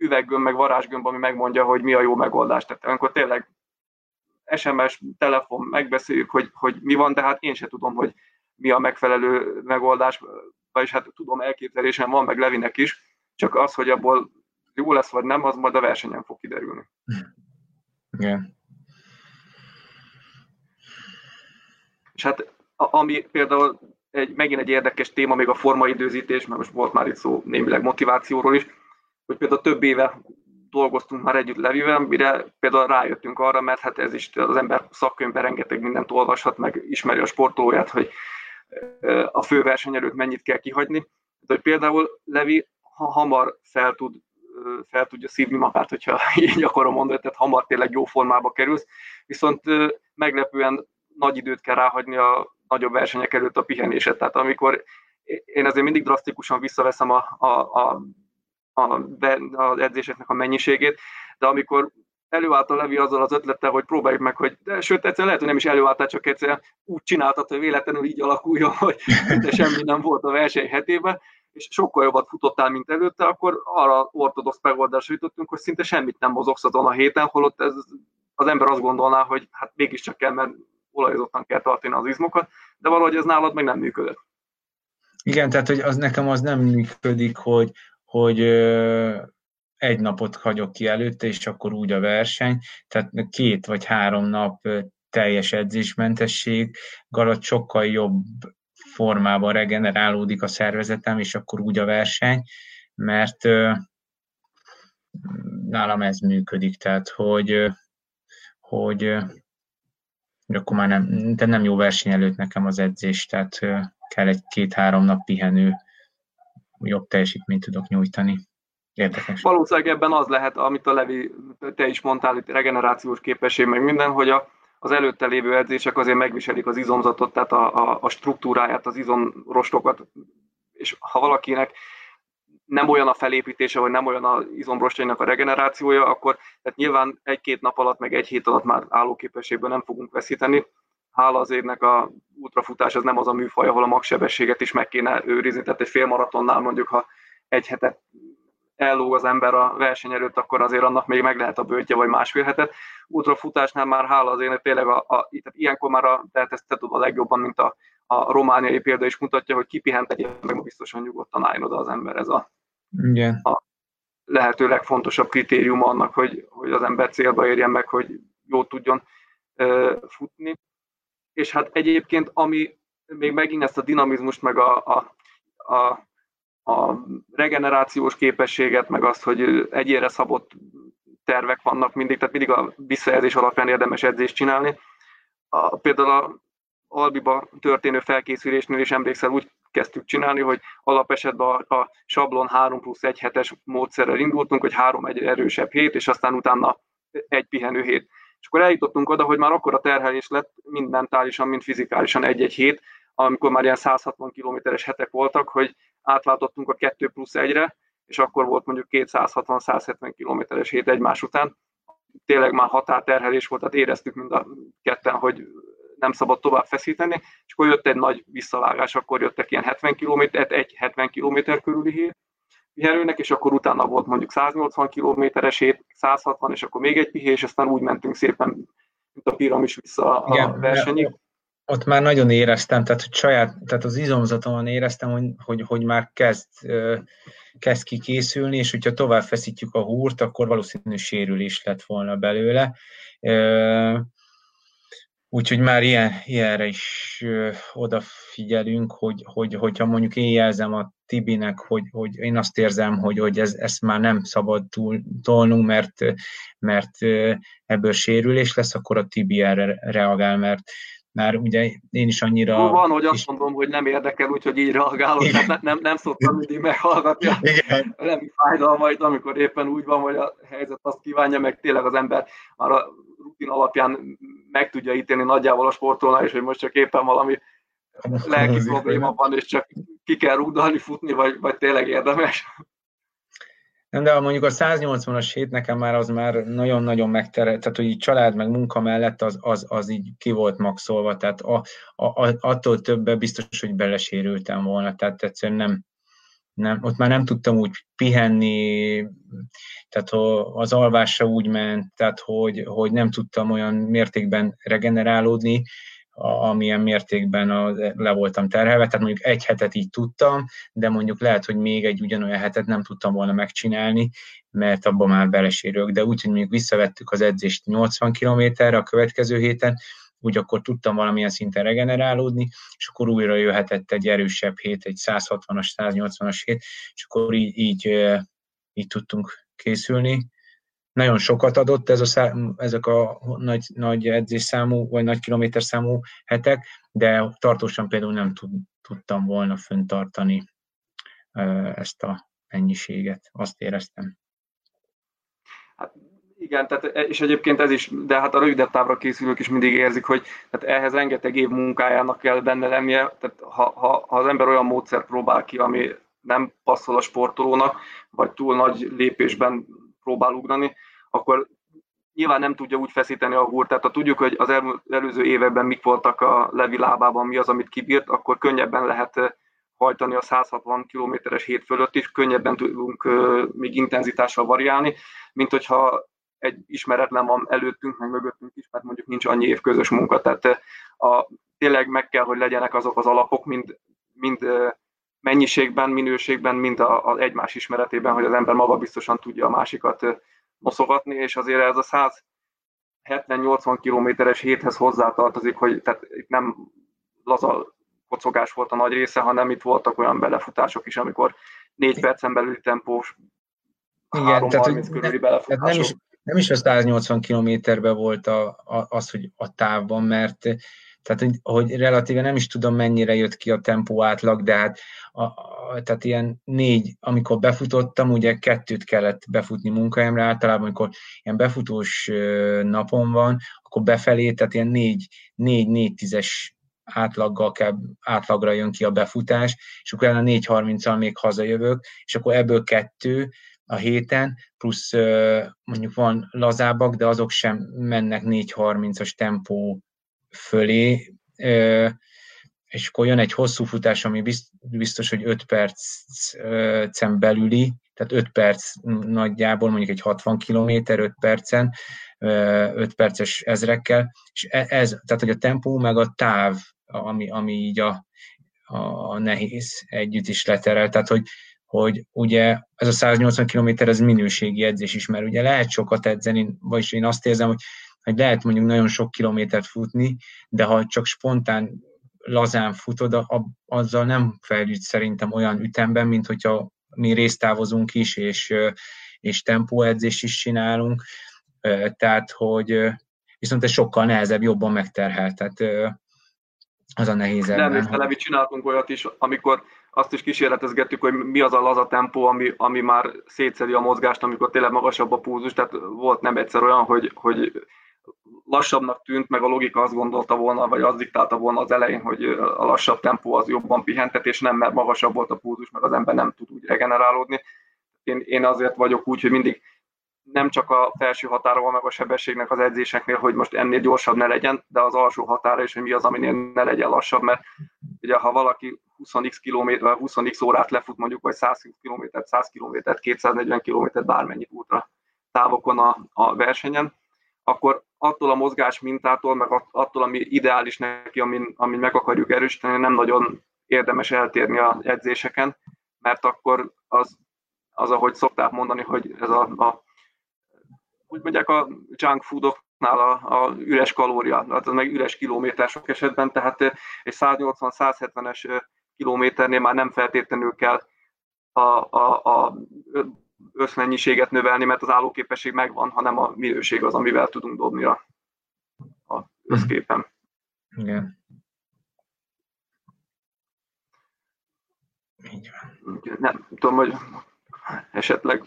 üveggömb, meg varázsgömb, ami megmondja, hogy mi a jó megoldás. Tehát akkor tényleg SMS, telefon, megbeszéljük, hogy, hogy mi van, de hát én se tudom, hogy mi a megfelelő megoldás, vagyis hát tudom, elképzelésem van, meg Levinek is, csak az, hogy abból jó lesz vagy nem, az majd a versenyen fog kiderülni. Igen. És hát ami például egy, megint egy érdekes téma, még a formaidőzítés, mert most volt már itt szó némileg motivációról is, hogy például több éve dolgoztunk már együtt Levivel, mire például rájöttünk arra, mert hát ez is az ember szakkönyvben rengeteg mindent olvashat, meg ismeri a sportolóját, hogy a főverseny előtt mennyit kell kihagyni. De hogy például Levi ha hamar fel, tud, fel tudja szívni magát, hogyha így akarom mondani, tehát hamar tényleg jó formába kerülsz, viszont meglepően nagy időt kell ráhagyni a nagyobb versenyek előtt a pihenéset. Tehát amikor én azért mindig drasztikusan visszaveszem a, a, a, a, az edzéseknek a mennyiségét, de amikor előállt a Levi azzal az ötlettel, hogy próbáljuk meg, hogy de sőt, egyszer lehet, hogy nem is előálltál, csak egyszer úgy csináltad, hogy véletlenül így alakuljon, hogy de semmi nem volt a verseny hetében, és sokkal jobbat futottál, mint előtte, akkor arra ortodox megoldásra jutottunk, hogy szinte semmit nem mozogsz azon a héten, holott ez, az ember azt gondolná, hogy hát mégiscsak kell, mert olajozottan kell tartani az izmokat, de valahogy ez nálad meg nem működött. Igen, tehát hogy az nekem az nem működik, hogy, hogy egy napot hagyok ki előtte, és akkor úgy a verseny. Tehát két vagy három nap teljes edzésmentesség alatt sokkal jobb formában regenerálódik a szervezetem, és akkor úgy a verseny, mert nálam ez működik, tehát hogy, hogy hogy akkor már nem, de nem jó verseny előtt nekem az edzés, tehát kell egy két-három nap pihenő, jobb teljesítményt tudok nyújtani. Érdekes. Valószínűleg ebben az lehet, amit a Levi, te is mondtál, itt regenerációs képesség, meg minden, hogy a, az előtte lévő edzések azért megviselik az izomzatot, tehát a, a, a struktúráját, az izomrostokat, és ha valakinek nem olyan a felépítése, vagy nem olyan az izomrostjainak a regenerációja, akkor tehát nyilván egy-két nap alatt, meg egy hét alatt már állóképességben nem fogunk veszíteni. Hála az évnek a ultrafutás az nem az a műfaj, ahol a magsebességet is meg kéne őrizni, tehát egy félmaratonnál mondjuk, ha egy hetet ellóg az ember a verseny előtt, akkor azért annak még meg lehet a bőtje, vagy másfél hetet. Ultrafutásnál már hála az ének tényleg, a, a, tehát ilyenkor már a, tehát ezt te tudod a legjobban, mint a, a romániai példa is mutatja, hogy kipihent egy meg biztosan nyugodtan álljon oda az ember ez a igen. a lehető legfontosabb kritérium annak, hogy, hogy az ember célba érjen meg, hogy jó tudjon uh, futni. És hát egyébként, ami még megint ezt a dinamizmust, meg a, a, a, a regenerációs képességet, meg azt, hogy egyére szabott tervek vannak mindig, tehát mindig a visszajelzés alapján érdemes edzést csinálni. A, például a Albiba történő felkészülésnél is emlékszel, úgy kezdtük csinálni, hogy alapesetben a, a sablon 3 plusz 1 hetes módszerrel indultunk, hogy három egy erősebb hét, és aztán utána egy pihenő hét. És akkor eljutottunk oda, hogy már akkor a terhelés lett, mind mentálisan, mind fizikálisan egy-egy hét, amikor már ilyen 160 kilométeres hetek voltak, hogy átváltottunk a 2 plusz 1-re, és akkor volt mondjuk 260-170 kilométeres hét egymás után. Tényleg már határterhelés volt, tehát éreztük mind a ketten, hogy nem szabad tovább feszíteni, és akkor jött egy nagy visszavágás, akkor jöttek ilyen 70 km, egy 70 km körüli hét pihenőnek, és akkor utána volt mondjuk 180 kilométeres hét, 160, és akkor még egy pihé, és aztán úgy mentünk szépen, mint a piramis vissza a Igen, versenyig. Ott már nagyon éreztem, tehát, hogy saját, tehát az izomzatomon éreztem, hogy, hogy, hogy már kezd, kezd kikészülni, és hogyha tovább feszítjük a húrt, akkor valószínű sérülés lett volna belőle Úgyhogy már ilyen, ilyenre is ö, odafigyelünk, hogy, hogy, hogyha mondjuk én jelzem a Tibinek, hogy, hogy én azt érzem, hogy, hogy ez, ezt már nem szabad túl, tolnunk, mert, mert ebből sérülés lesz, akkor a Tibi erre reagál, mert már ugye én is annyira... Jó, van, hogy azt mondom, hogy nem érdekel, úgyhogy így reagálok, Igen. nem, nem, nem szoktam mindig meghallgatni a nem fájdalmait, amikor éppen úgy van, hogy a helyzet azt kívánja, meg tényleg az ember már a rutin alapján meg tudja ítélni nagyjából a sportolna, és hogy most csak éppen valami lelki probléma van, és csak ki kell rúgdalni, futni, vagy, vagy tényleg érdemes. Nem, de mondjuk a 180-as hét nekem már az már nagyon-nagyon megterelt, tehát hogy így család meg munka mellett az, az, az így ki volt maxolva, tehát a, a, a, attól többen biztos, hogy belesérültem volna, tehát egyszerűen nem, nem, ott már nem tudtam úgy pihenni, tehát az alvásra úgy ment, tehát hogy, hogy nem tudtam olyan mértékben regenerálódni, amilyen mértékben a, le voltam terhelve, tehát mondjuk egy hetet így tudtam, de mondjuk lehet, hogy még egy ugyanolyan hetet nem tudtam volna megcsinálni, mert abban már belesérülök, de úgy, hogy mondjuk visszavettük az edzést 80 kilométerre a következő héten, úgy akkor tudtam valamilyen szinten regenerálódni, és akkor újra jöhetett egy erősebb hét, egy 160-as, 180-as hét, és akkor így, így, így tudtunk készülni nagyon sokat adott ez a ezek a nagy, nagy edzésszámú, vagy nagy kilométerszámú hetek, de tartósan például nem tud, tudtam volna föntartani ezt a mennyiséget, azt éreztem. Igen, tehát, e, és egyébként ez is, de hát a rövidebb távra készülők is mindig érzik, hogy tehát ehhez rengeteg év munkájának kell benne lennie, tehát ha, ha, ha az ember olyan módszer próbál ki, ami nem passzol a sportolónak, vagy túl nagy lépésben próbál ugrani, akkor nyilván nem tudja úgy feszíteni a húrt. Tehát ha tudjuk, hogy az előző években mik voltak a Levi lábában, mi az, amit kibírt, akkor könnyebben lehet hajtani a 160 kilométeres hét fölött is, könnyebben tudunk még intenzitással variálni, mint hogyha egy ismeretlen van előttünk, meg mögöttünk is, mert mondjuk nincs annyi év közös munka. Tehát a, tényleg meg kell, hogy legyenek azok az alapok, mind, mind mennyiségben, minőségben, mind az egymás ismeretében, hogy az ember maga biztosan tudja a másikat noszogatni, és azért ez a 170-80 kilométeres héthez hozzátartozik, hogy tehát itt nem laza kocogás volt a nagy része, hanem itt voltak olyan belefutások is, amikor négy percen belüli tempós, igen, tehát, hogy körüli belefutások. Nem is, nem is a 180 kilométerben volt a, a, az, hogy a távban, mert tehát, hogy, hogy relatíve nem is tudom, mennyire jött ki a tempó átlag, de hát a, a, tehát ilyen négy, amikor befutottam, ugye kettőt kellett befutni munkahelyemre, általában amikor ilyen befutós napon van, akkor befelé, tehát ilyen négy, négy, négy tízes átlaggal kell, átlagra jön ki a befutás, és akkor a 4.30-al még hazajövök, és akkor ebből kettő a héten, plusz mondjuk van lazábbak, de azok sem mennek 4.30-as tempó fölé, és akkor jön egy hosszú futás, ami biztos, hogy 5 percen belüli, tehát 5 perc nagyjából, mondjuk egy 60 kilométer 5 percen, 5 perces ezrekkel, és e, ez, tehát hogy a tempó meg a táv, ami, ami így a, a nehéz együtt is leterel, tehát hogy, hogy ugye ez a 180 km ez minőségi edzés is, mert ugye lehet sokat edzeni, vagyis én azt érzem, hogy hogy lehet mondjuk nagyon sok kilométert futni, de ha csak spontán lazán futod, azzal nem fejlődsz szerintem olyan ütemben, mint hogyha mi résztávozunk is, és, és tempóedzést is csinálunk, tehát hogy viszont ez sokkal nehezebb, jobban megterhelt, tehát az a nehéz Nem, és Levi csináltunk olyat is, amikor azt is kísérletezgettük, hogy mi az a laza tempó, ami, ami már szétszedi a mozgást, amikor tényleg magasabb a púzus, tehát volt nem egyszer olyan, hogy, hogy lassabbnak tűnt, meg a logika azt gondolta volna, vagy azt diktálta volna az elején, hogy a lassabb tempó az jobban pihentet, és nem, mert magasabb volt a púzus, meg az ember nem tud úgy regenerálódni. Én, én azért vagyok úgy, hogy mindig nem csak a felső határa van meg a sebességnek az edzéseknél, hogy most ennél gyorsabb ne legyen, de az alsó határa is, hogy mi az, aminél ne legyen lassabb, mert ugye ha valaki 20x kilométer, 20x órát lefut mondjuk, vagy 100 km, 100 km, 240 km, bármennyit útra távokon a, a versenyen, akkor attól a mozgás mintától, meg attól, ami ideális neki, amin, amin meg akarjuk erősíteni, nem nagyon érdemes eltérni a edzéseken, mert akkor az, az ahogy szokták mondani, hogy ez a, a úgy mondják a junk foodoknál a, a üres kalória, az meg üres kilométer sok esetben, tehát egy 180-170-es kilométernél már nem feltétlenül kell a, a, a összmennyiséget növelni, mert az állóképesség megvan, hanem a minőség az, amivel tudunk dobni a, a összképen. Igen. Így van. Nem tudom, hogy esetleg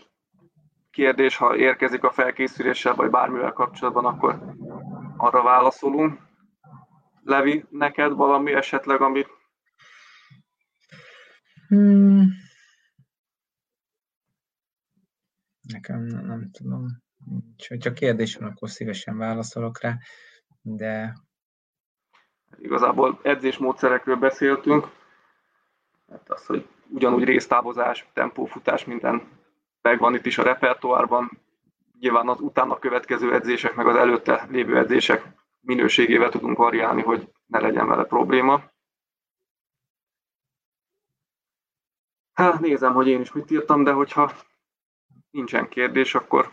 kérdés, ha érkezik a felkészüléssel, vagy bármivel kapcsolatban, akkor arra válaszolunk. Levi, neked valami esetleg, amit... Hmm. Nekem nem, nem tudom. Ha kérdés van, akkor szívesen válaszolok rá, de... Igazából edzésmódszerekről beszéltünk. Hát az, hogy ugyanúgy résztávozás, tempófutás, minden megvan itt is a repertoárban. Nyilván az utána következő edzések, meg az előtte lévő edzések minőségével tudunk variálni, hogy ne legyen vele probléma. Hát nézem, hogy én is mit írtam, de hogyha nincsen kérdés, akkor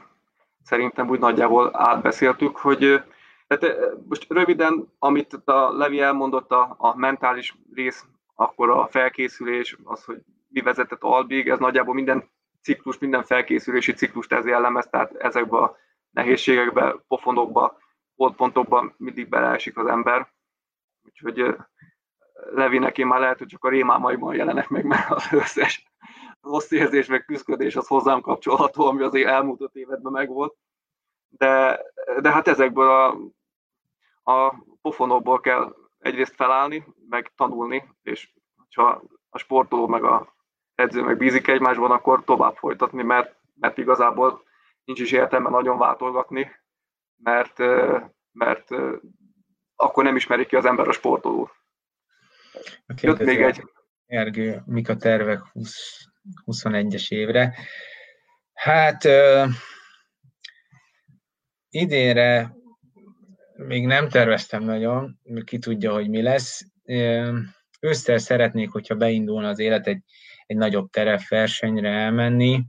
szerintem úgy nagyjából átbeszéltük, hogy tehát most röviden, amit a Levi elmondott, a, a mentális rész, akkor a felkészülés, az, hogy mi vezetett albig, ez nagyjából minden ciklus, minden felkészülési ciklust ez jellemez, tehát ezekbe a nehézségekbe, pofonokba, pontpontokba mindig beleesik az ember. Úgyhogy Levinek én már lehet, hogy csak a rémámaiban jelenek meg, mert az összes rossz érzés, meg küzdködés az hozzám kapcsolható, ami azért elmúlt öt évedben megvolt. De, de hát ezekből a, a pofonokból kell egyrészt felállni, meg tanulni, és ha a sportoló meg a edző meg bízik egymásban, akkor tovább folytatni, mert, mert igazából nincs is értelme nagyon váltolgatni, mert, mert akkor nem ismerik ki az ember a sportolót. Jött még egy... Ergő, mik a tervek 20, 21-es évre? Hát uh, idénre még nem terveztem nagyon, ki tudja, hogy mi lesz. Ősszel szeretnék, hogyha beindulna az élet egy, egy nagyobb terepversenyre elmenni,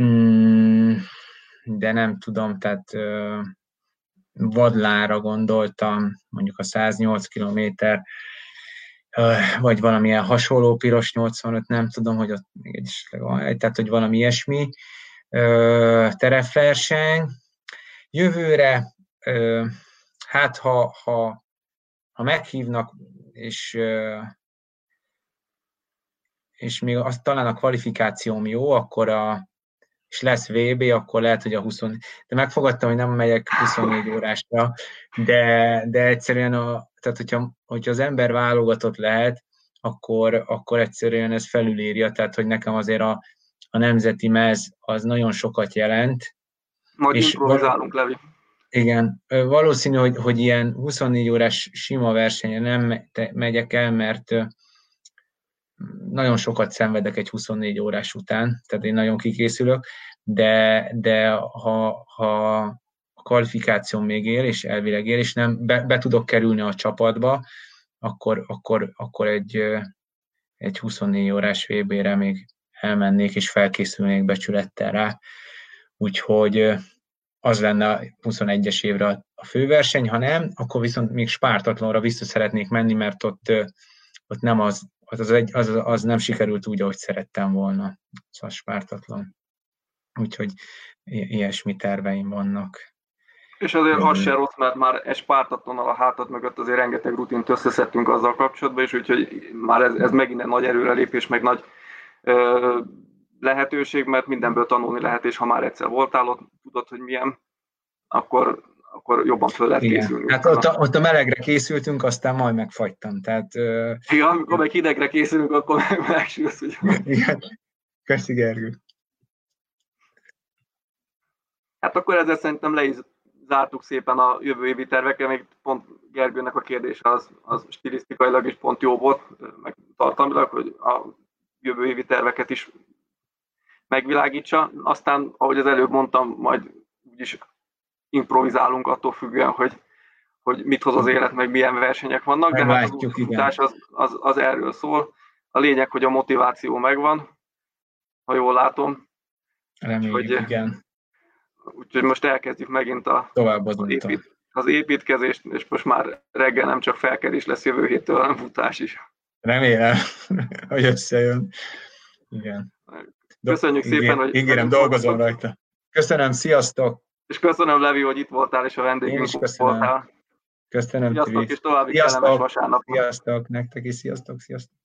mm, de nem tudom, tehát vadlára gondoltam, mondjuk a 108 kilométer, vagy valamilyen hasonló piros 85, nem tudom, hogy ott tehát hogy valami ilyesmi terepverseny. Jövőre, hát ha, ha, ha meghívnak, és és még azt talán a kvalifikációm jó, akkor a, és lesz VB, akkor lehet, hogy a 20, de megfogadtam, hogy nem megyek 24 órásra, de, de egyszerűen, a, tehát hogyha, hogyha az ember válogatott lehet, akkor, akkor egyszerűen ez felülírja, tehát hogy nekem azért a, a nemzeti mez az nagyon sokat jelent. Majd és improvizálunk, Levi. Igen, valószínű, hogy, hogy ilyen 24 órás sima versenye nem megyek el, mert nagyon sokat szenvedek egy 24 órás után, tehát én nagyon kikészülök, de, de ha, ha a kvalifikáció még él, és elvileg él, és nem be, be tudok kerülni a csapatba, akkor, akkor, akkor egy, egy 24 órás VB-re még elmennék, és felkészülnék becsülettel rá. Úgyhogy az lenne a 21-es évre a főverseny, ha nem, akkor viszont még Spártatlanra vissza szeretnék menni, mert ott, ott nem az, az, az, egy, az, az nem sikerült úgy, ahogy szerettem volna, a Spártatlan. Úgyhogy ilyesmi terveim vannak. És azért az se rossz, mert már egy spártatlannal a hátad mögött azért rengeteg rutint összeszedtünk azzal kapcsolatban, és úgyhogy már ez, ez megint egy nagy előrelépés, meg nagy ö, lehetőség, mert mindenből tanulni lehet, és ha már egyszer voltál ott, tudod, hogy milyen, akkor, akkor jobban föl lehet Igen. készülni. Hát ott a, ott a melegre készültünk, aztán majd megfagytam. Tehát, Igen, amikor meg hidegre készülünk, akkor meg megsülsz. Igen. Köszi, Gergő. Hát akkor ezzel szerintem le is zártuk szépen a jövő évi tervekkel, még pont Gergőnek a kérdése az, az stilisztikailag is pont jó volt, meg tartalmilag, hogy a jövő évi terveket is megvilágítsa. Aztán, ahogy az előbb mondtam, majd úgyis improvizálunk attól függően, hogy, hogy mit hoz az élet, meg milyen versenyek vannak, de hát az utás az, az, az erről szól. A lényeg, hogy a motiváció megvan, ha jól látom. Reméljük, hogy, igen. Úgyhogy most elkezdjük megint a, Tovább az, épít, az építkezést, és most már reggel nem csak felkerés lesz jövő héttől, hanem futás is. Remélem, hogy összejön. Igen. Köszönjük Do- szépen, hogy... Ígérem, dolgozom rajta. Köszönöm, sziasztok! És köszönöm, Levi, hogy itt voltál, és a vendégünk voltál. Köszönöm, Sziasztok, és további kellemes vasárnap. Sziasztok, nektek is sziasztok, sziasztok.